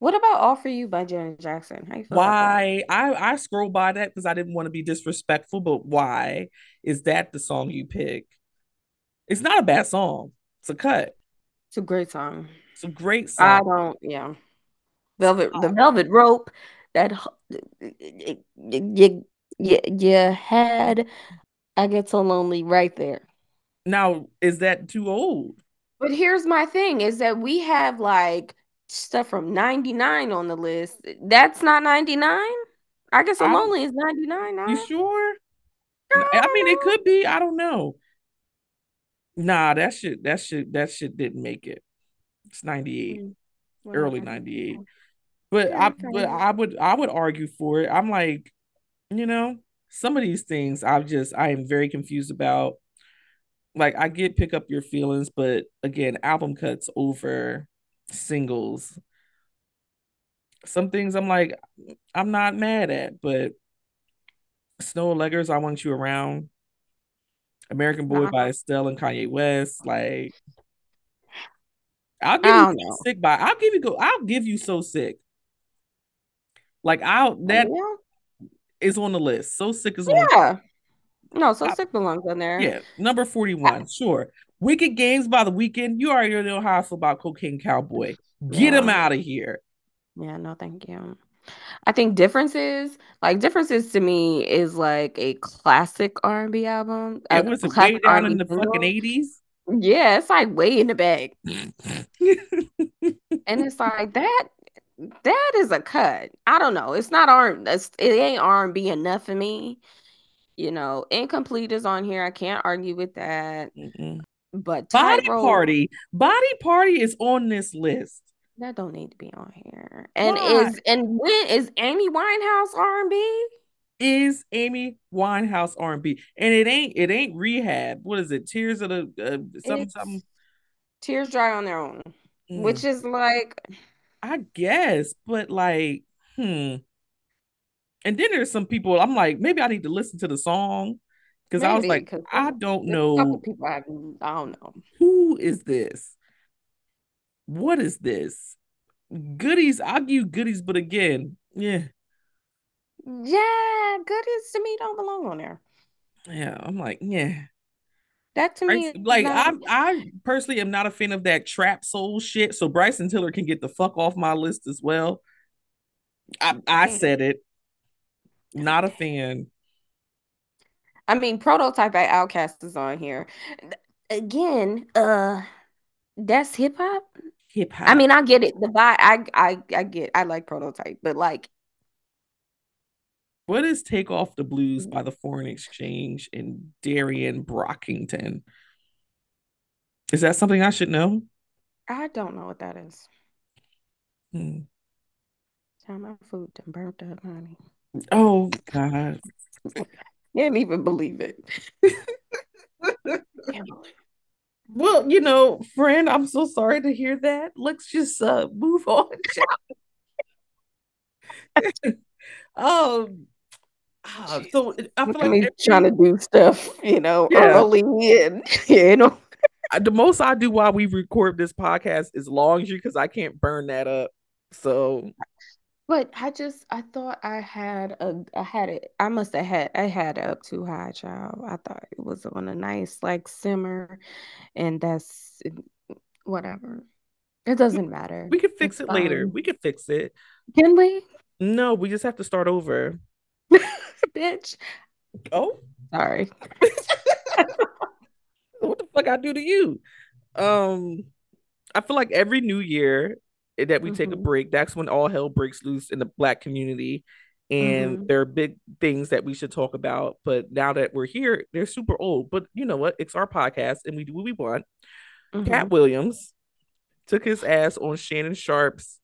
What about All For You by Janet Jackson? How you feel? Why? I I scrolled by that because I didn't want to be disrespectful, but why is that the song you pick? It's not a bad song. It's a cut. It's a great song. It's a great I don't, yeah. Velvet, the oh. Velvet Rope, that h- you, you, you had, I get so lonely right there. Now, is that too old? But here's my thing is that we have like stuff from 99 on the list. That's not 99? I guess so I, lonely is 99 now. you sure? I I mean, it could be. I don't know. Nah, that shit, that shit, that shit didn't make it. It's 98, Mm, early 98. But I Yeah, fair but. I would I would argue for it. I'm like, you know, some of these things I've just I am very confused about. Like I get pick up your feelings, but again, album cuts over singles. Some things I'm like, I'm not mad at, but Snoh Aalegra, I Want You Around, American Boy Nah, by Estelle and Kanye West, like I'll give I you don't so know. sick by I'll give you go I'll give you so sick. Like I'll oh, that Yeah. is on the list. So sick is on Yeah. No, so I, sick belongs on there. yeah, number I- 41. Sure. Wicked Games by the Weeknd. You already know how I feel about Cocaine Cowboy. Get him out of here. Yeah, no, thank you. I think differences, like differences to me is like a classic R&B album, Yeah, a what is it? Way down in R&B the fucking single. 80s. Yeah, it's like way in the bag. And it's like that that is a cut. I don't know. It's not R it ain't R&B enough for me. You know, Incomplete is on here. I can't argue with that. Mm-mm. But Body Party. Body Party is on this list. that don't need to be on here. And Why? is and when is Amy Winehouse R&B? Is Amy Winehouse R&B, and it ain't it ain't rehab. What is it? Tears of the uh, something It's something. Tears dry on their own, Mm, which is like I guess, but like, hmm. And then there's some people I'm like, maybe I need to listen to the song because I was like, I don't there's a couple know people I I don't know. who is this. What is this? Goodies, I'll give you goodies, but again, yeah, Yeah, goodies to me don't belong on there. yeah. I'm like, yeah. That to me like not. I, I personally am not a fan of that trap soul shit. So Bryson Tiller can get the fuck off my list as well. I, I said it. Not a fan. I mean, Prototype by OutKast is on here. Again, uh, that's hip hop. Hip hop. I mean, I get it. The vibe, I, I, I get. I like Prototype, but like, What is Take Off the Blues by the Foreign Exchange and Darien Brockington? Is that something I should know? I don't know what that is. Hmm. Time my food done burnt up, honey. Oh God. Can't even believe it. Believe Well, you know, friend, I'm so sorry to hear that. Let's just uh move on. um uh, so I feel like me trying to do stuff, you know, yeah, early and you know. the most I do while we record this podcast is laundry because I can't burn that up. So But I just I thought I had a I had it I must have had I had it up too high, child. I thought it was on a nice like simmer and that's whatever. It doesn't matter. we could fix It's it later. We could fix it. Can we? No, we just have to start over. Bitch. Oh, Sorry. what the fuck I do to you? Um, I feel like every new year that we take a hmm break, that's when all hell breaks loose in the black community. And hmm there are big things that we should talk about. But now that we're here, they're super old. But you know what? It's our podcast and we do what we want. Katt hmm Williams took his ass on Shannon Sharpe's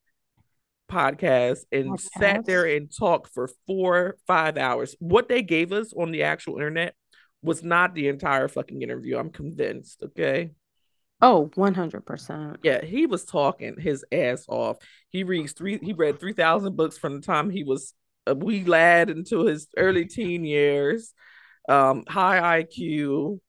podcast and sat there and talked for four, five hours. What they gave us on the actual internet was not the entire fucking interview. I'm convinced. Okay. Oh, 100%. Yeah, he was talking his ass off. He reads three. He read three thousand books from the time he was a wee lad into his early teen years. Um, high IQ.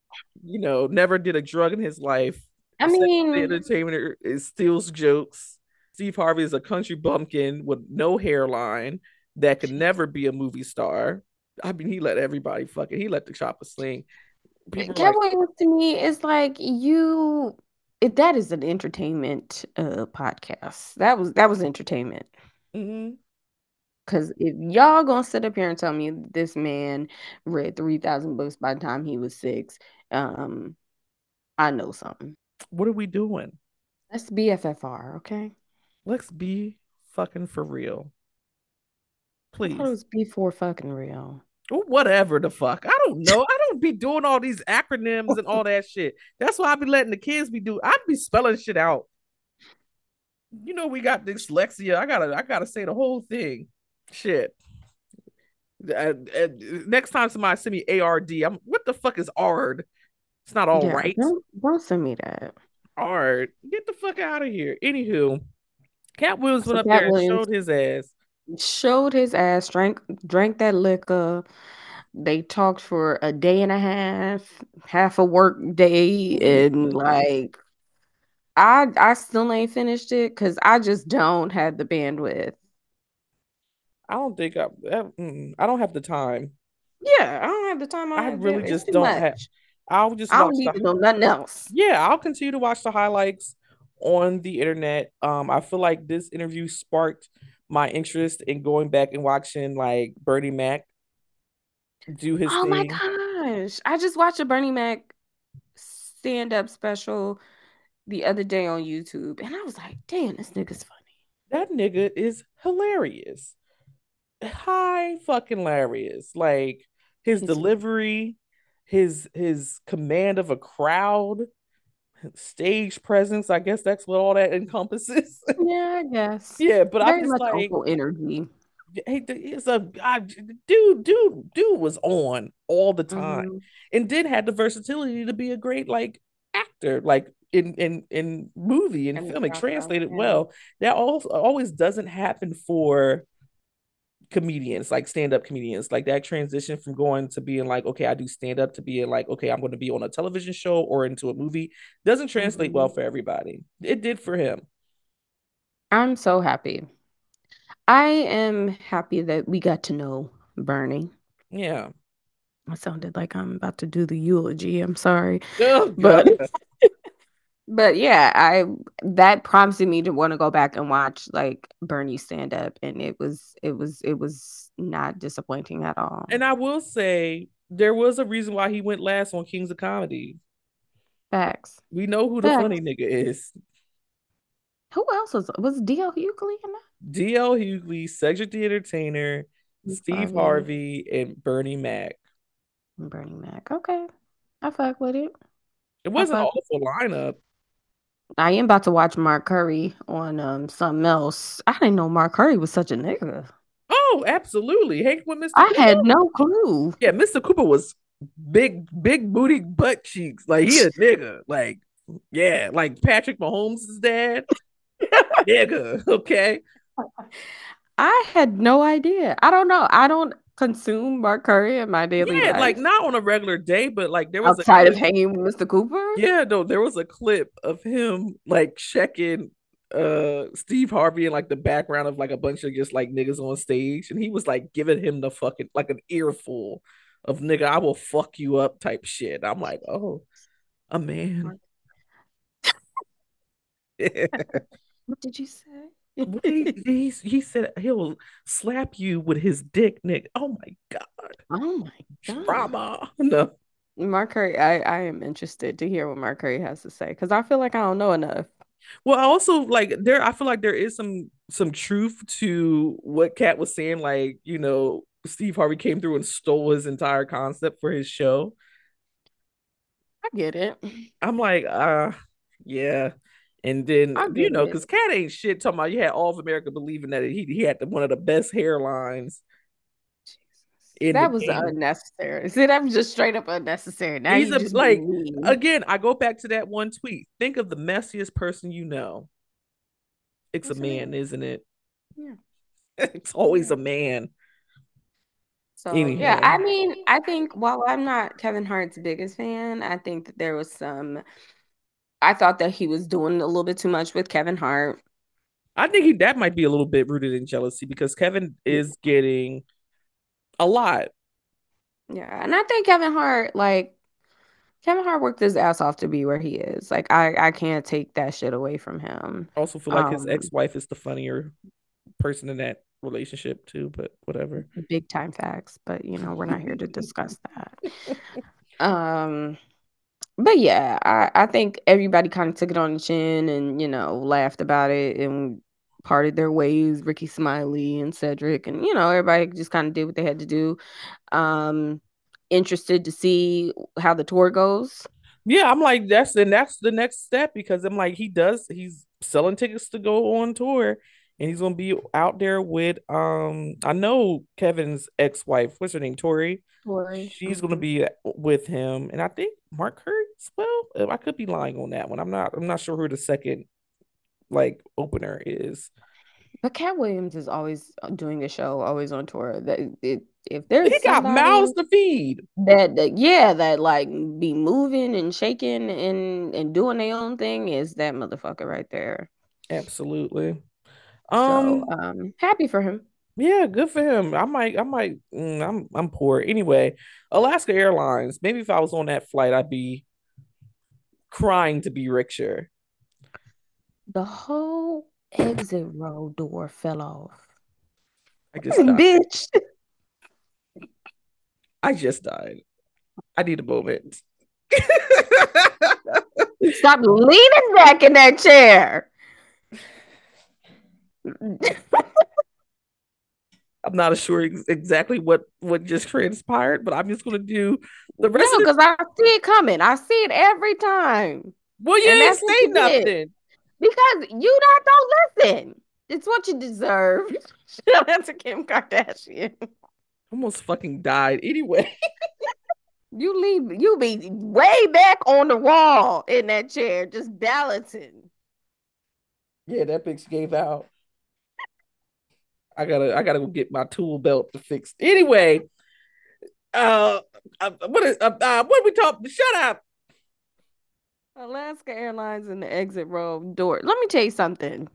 You know, never did a drug in his life. I Said the mean, entertainer steals jokes. Steve Harvey is a country bumpkin with no hairline that could never be a movie star. I mean, he let everybody fucking. He let the chopper sling. People were like, Cowboy to me is like you it, that is an entertainment uh podcast. That was that was entertainment. mm-hmm. Cause if y'all gonna sit up here and tell me this man read three thousand books by the time he was six, um, I know something. "What are we doing? That's BFFR, okay? Let's be fucking for real." I thought it please. was before fucking real. Or whatever the fuck. I don't know. I don't be doing all these acronyms and all that shit. That's why I be letting the kids be doing. I be spelling shit out. You know, we got dyslexia. I gotta, I gotta say the whole thing. Shit. Uh, uh, next time somebody send me ARD, I'm what the fuck is ARD? It's not all Yeah, right. don't don't send me that. ARD. Get the fuck out of here. Anywho, Katt Williams went So up Katt there and showed his ass. showed his ass, drank drank that liquor. They talked for a day and a half, half a work day, and like I I still ain't finished it because I just don't have the bandwidth. I don't think I, I don't have the time. Yeah, I don't have the time. I I have really. Just don't have. I'll just I don't need to know nothing else. yeah, I'll continue to watch the highlights on the internet. Um, I feel like this interview sparked my interest in going back and watching like Bernie Mac do his Oh my gosh. I just watched a Bernie Mac stand-up special the other day on YouTube, and I was like, damn, this nigga's funny. That nigga is hilarious. High fucking hilarious. Like his He's delivery, his his command of a crowd, stage presence. I guess that's what all that encompasses. Yeah, I guess. yeah, but I'm just much like energy. Hey, it's a I, dude, dude, dude was on all the time, hmm and did had the versatility to be a great like actor. Like in in in movie and, film. It translated well. That also always doesn't happen for comedians, like stand-up comedians, like that transition from going to being like, okay, I do stand-up to being like, okay, I'm going to be on a television show or into a movie doesn't translate mm-hmm. well for everybody. It did for him. I'm so happy. I am happy that we got to know Bernie. Yeah. I sounded like I'm about to do the eulogy. I'm sorry. Oh, but but yeah, I that prompted me to want to go back and watch like Bernie stand up and it was it was it was not disappointing at all. And I will say there was a reason why he went last on Kings of Comedy. Facts. We know who the Facts. funny nigga is. Who else was was DL Hughley in that? DL Hughley, Cedric the Entertainer, Steve Harvey. Harvey, and Bernie Mac. Bernie Mac. Okay. I fuck with it. It wasn't an awful lineup. I am about to watch Mark Curry on um something else. I didn't know Mark Curry was such a nigga. Oh, absolutely. Hank with Mr. I Cooper. had no clue. Yeah, Mr. Cooper was big, big booty butt cheeks. Like he a nigga. Like, yeah, like Patrick Mahomes' dad. nigga. Okay. I had no idea. I don't know. I don't consume Mark Curry in my daily yeah, life. like not on a regular day, but like there was outside of hanging with Mr. Cooper. Yeah, no, there was a clip of him like checking uh Steve Harvey in like the background of like a bunch of just like niggas on stage, and he was like giving him the fucking like an earful of nigga, I will fuck you up type shit. I'm like, oh, a man. what did you say? He, he, he said he'll slap you with his dick, Nick. Oh my god. Oh my god. Drama. No. Mark Curry, I, I am interested to hear what Mark Curry has to say because I feel like I don't know enough. Well, I also like there. I feel like there is some some truth to what Katt was saying. Like you know, Steve Harvey came through and stole his entire concept for his show. I get it. I'm like, uh, yeah. And then you know, because Katt ain't shit talking about you had all of America believing that he he had the, one of the best hairlines. Jesus, that was game. unnecessary. See, that was just straight up unnecessary. Now he's a, like again. I go back to that one tweet. Think of the messiest person you know. It's a man, isn't it? Yeah, it's always yeah. a man. So Anyhow. yeah, I mean, I think while I'm not Kevin Hart's biggest fan, I think that there was some I thought that he was doing a little bit too much with Kevin Hart. I think he that might be a little bit rooted in jealousy because Kevin is getting a lot. Yeah, and I think Kevin Hart like Kevin Hart worked his ass off to be where he is. Like I I can't take that shit away from him. I also feel like um, his ex-wife is the funnier person in that relationship too, but whatever. Big time facts, but you know, we're not here to discuss that. um but yeah, I, I think everybody kind of took it on the chin and, you know, laughed about it and parted their ways, Rickey Smiley and Cedric, and you know, everybody just kind of did what they had to do. Um, interested to see how the tour goes. Yeah, I'm like, that's and that's the next step because I'm like, he does he's selling tickets to go on tour and he's gonna be out there with um I know Kevin's ex-wife, what's her name, Torrei. Torrei. She's mm-hmm. gonna be with him, and I think Mark Hurt as well. I could be lying on that one. I'm not. I'm not sure who the second like opener is. But Katt Williams is always doing a show, always on tour. That it, if there's he got mouths to feed. That, that yeah, that like be moving and shaking and and doing their own thing is that motherfucker right there. Absolutely. Um, so, um, happy for him. Yeah, good for him. I might, I might. Mm, I'm, I'm poor anyway. Alaska Airlines. Maybe if I was on that flight, I'd be crying to be richer. The whole exit row door fell off. I just died. bitch. I just died. I need a moment. Stop leaning back in that chair. I'm not sure exactly what what just transpired, but I'm just gonna do the rest. No, because I see it coming. I see it every time. Well, you and didn't say nothing did. because you not don't listen. It's what you deserve. Shout out to Kim Kardashian. Almost fucking died anyway. You leave you be way back on the wall in that chair, just balancing. Yeah, that bitch gave out. I gotta I gotta go get my tool belt to fix. Anyway, uh, uh what is uh, uh what we talking? Shut up. Alaska Airlines in the exit row door. Let me tell you something.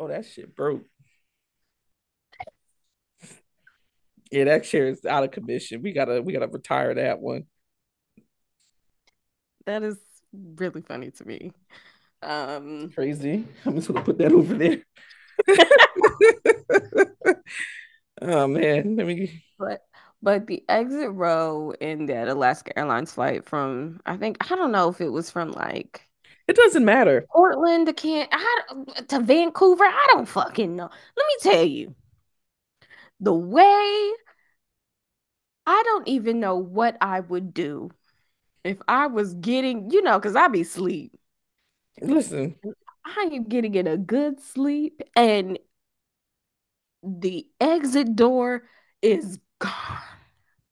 Oh, that shit broke. Yeah, that chair is out of commission. We gotta we gotta retire that one. That is really funny to me. Um crazy. I'm just gonna put that over there. oh man, let me but but the exit row in that Alaska Airlines flight from I think I don't know if it was from like it doesn't matter. Portland to Can I, to Vancouver. I don't fucking know. Let me tell you. The way I don't even know what I would do if I was getting, you know, because I'd be sleep. Listen, I am getting in a good sleep and the exit door is gone.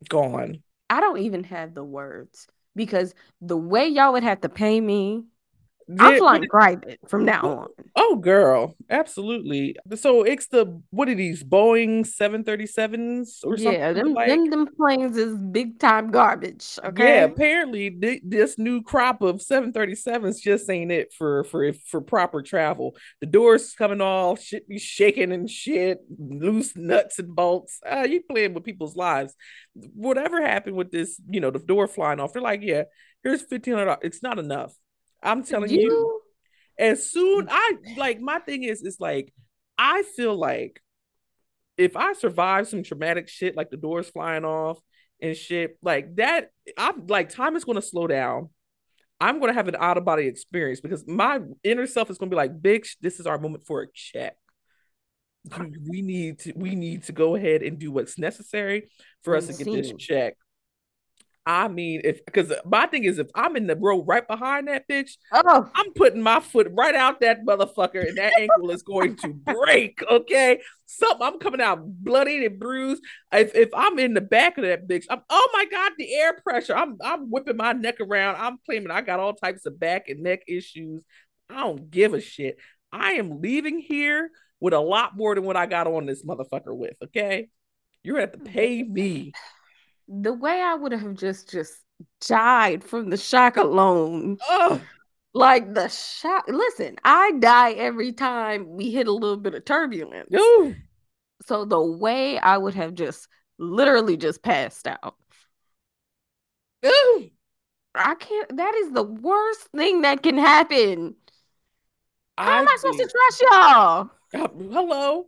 Gone. I don't even have the words because the way y'all would have to pay me I'm flying private from now on. Oh, girl, absolutely. So it's the what are these Boeing 737s or something? Yeah, them, like? them them planes is big time garbage. Okay. Yeah, apparently th- this new crop of 737s just ain't it for for for proper travel. The doors coming off, shit be shaking and shit, loose nuts and bolts. Uh, you playing with people's lives. Whatever happened with this, you know, the door flying off, they're like, yeah, here's fifteen hundred. It's not enough I'm telling you, you, as soon I like my thing is, it's like I feel like if I survive some traumatic shit, like the doors flying off and shit, like that, I'm like time is gonna slow down. I'm gonna have an out of body experience because my inner self is gonna be like, bitch, this is our moment for a check. We need to we need to go ahead and do what's necessary for us to get this check. I mean, if because my thing is, if I'm in the row right behind that bitch, oh. I'm putting my foot right out that motherfucker, and that ankle is going to break. Okay, something I'm coming out bloody and bruised. If if I'm in the back of that bitch, I'm oh my god, the air pressure. I'm I'm whipping my neck around. I'm claiming I got all types of back and neck issues. I don't give a shit. I am leaving here with a lot more than what I got on this motherfucker with. Okay, you're gonna have to pay me the way I would have just just died from the shock alone. Like the shock. Listen, I die every time we hit a little bit of turbulence. Ooh. So the way I would have just literally just passed out. Ooh. I can't. That is the worst thing that can happen. How I am I supposed to trust y'all? Uh, hello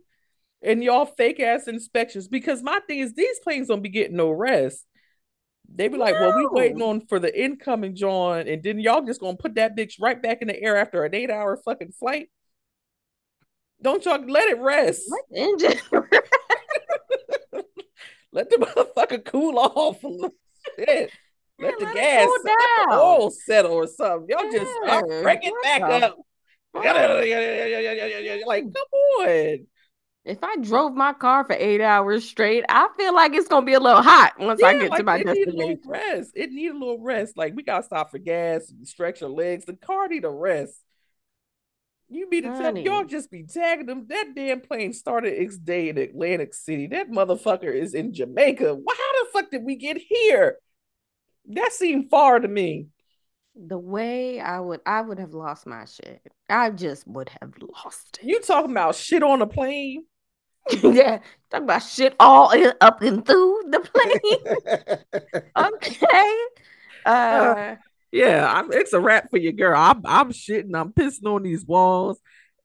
and y'all fake ass inspections because my thing is these planes don't be getting no rest. They be like, no. well, we waiting on for the incoming John, and then y'all just gonna put that bitch right back in the air after an eight hour fucking flight. Don't y'all let it rest. Let the engine let the motherfucker cool off. Shit. Let the let gas, let the oil settle or something. Y'all yeah. just bring it back up. Like, come on if I drove my car for eight hours straight, I feel like it's gonna be a little hot once yeah, I get like to my it destination. Need a little rest. It need a little rest. Like we gotta stop for gas, stretch your legs. The car need a rest. You be the tell y'all just be tagging them. That damn plane started its day in Atlantic City. That motherfucker is in Jamaica. Well, how the fuck did we get here? That seemed far to me. The way I would, I would have lost my shit. I just would have lost it. You talking about shit on a plane? yeah, talking about shit all in, up and through the plane. okay. Uh, uh, yeah, I'm, it's a wrap for your girl. I'm I'm shitting. I'm pissing on these walls.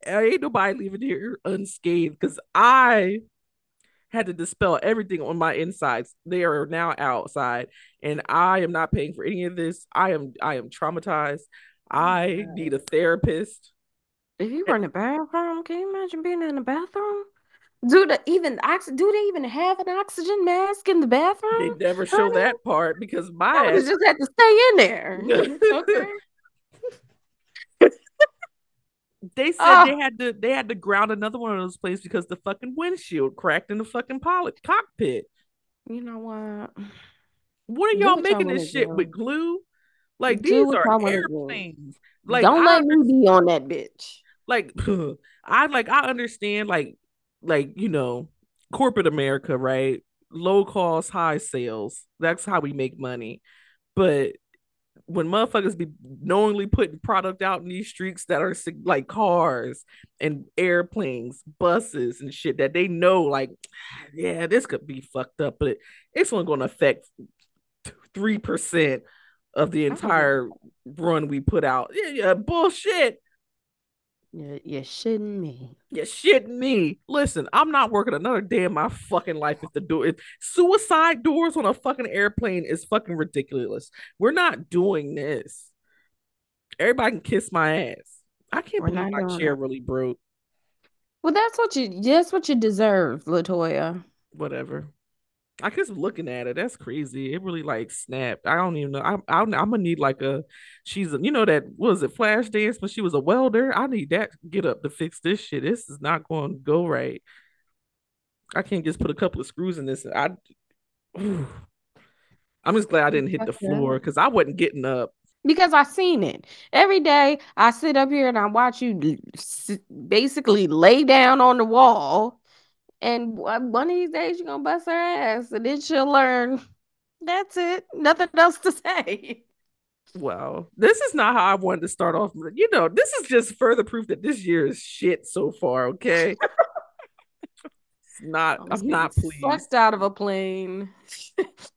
Ain't nobody leaving here unscathed because I had to dispel everything on my insides. They are now outside, and I am not paying for any of this. I am I am traumatized. I need a therapist. If you eh were in the bathroom, can you imagine being in the bathroom? Do the even do they even have an oxygen mask in the bathroom? They never show that part because my ass... just had to stay in there. okay. They said oh. they had to they had to ground another one of those planes because the fucking windshield cracked in the fucking pilot cockpit. You know what? What are y'all making this shit with glue? Like Do these are y'all want to do. airplanes. Like Don't I let me be on that bitch. like I like I understand like like you know corporate America, right? Low cost, high sales. That's how we make money. But when motherfuckers be knowingly putting product out in these streets that are like cars and airplanes, buses and shit that they know like, yeah, this could be fucked up, but it's only going to affect three percent of the entire run we put out. Yeah, yeah, bullshit. You're, you're shitting me. You're shitting me. Listen, I'm not working another day in my fucking life if the door if suicide doors on a fucking airplane is fucking ridiculous. We're not doing this. Everybody can kiss my ass. I can't We're believe my chair that. really broke. Well, that's what you that's what you deserve, Latoya. Whatever. I guess looking at it, that's crazy. It really like snapped. I don't even know. I, I, am gonna need like a. She's a, you know that was it Flashdance, but she was a welder. I need that get up to fix this shit. This is not going to go right. I can't just put a couple of screws in this. I. I'm just glad I didn't hit the floor because I wasn't getting up. Because I seen it every day. I sit up here and I watch you basically lay down on the wall and uh, one of these days you're gonna bust her ass, and then she'll learn. That's it. Nothing else to say. Well, this is not how I wanted to start off. You know, this is just further proof that this year is shit so far. Okay. It's not. I'm, I'm not pleased. Sucked out of a plane.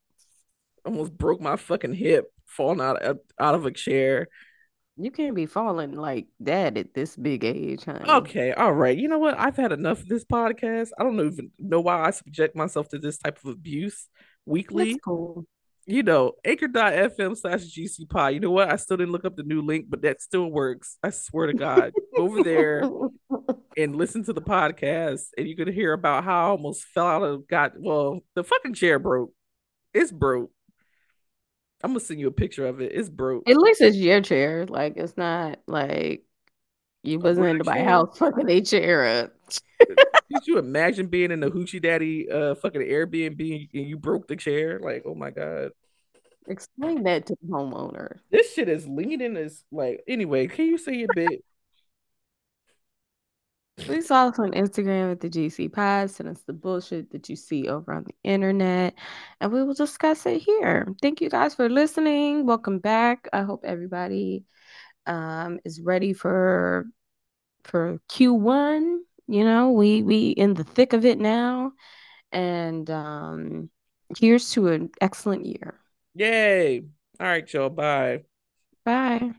Almost broke my fucking hip falling out of, out of a chair. You can't be falling like that at this big age, honey. Okay, all right. You know what? I've had enough of this podcast. I don't even know why I subject myself to this type of abuse weekly. That's cool. You know, anchor.fm slash GC pod. You know what? I still didn't look up the new link, but that still works. I swear to God. Over there and listen to the podcast, and you could hear about how I almost fell out of God. Well, the fucking chair broke. It's broke. I'm gonna send you a picture of it. It's broke. At least it's your chair. Like it's not like you wasn't in my house fucking a chair up. Could you imagine being in the hoochie daddy uh fucking Airbnb and you broke the chair? Like, oh my god. Explain that to the homeowner. This shit is leaning as like anyway, can you say your bit? Please follow us on Instagram at the GC Pod. Send us the bullshit that you see over on the internet, and we will discuss it here. Thank you guys for listening. Welcome back. I hope everybody um, is ready for for Q1. You know, we we in the thick of it now, and um, here's to an excellent year. Yay! All right, y'all. Bye. Bye.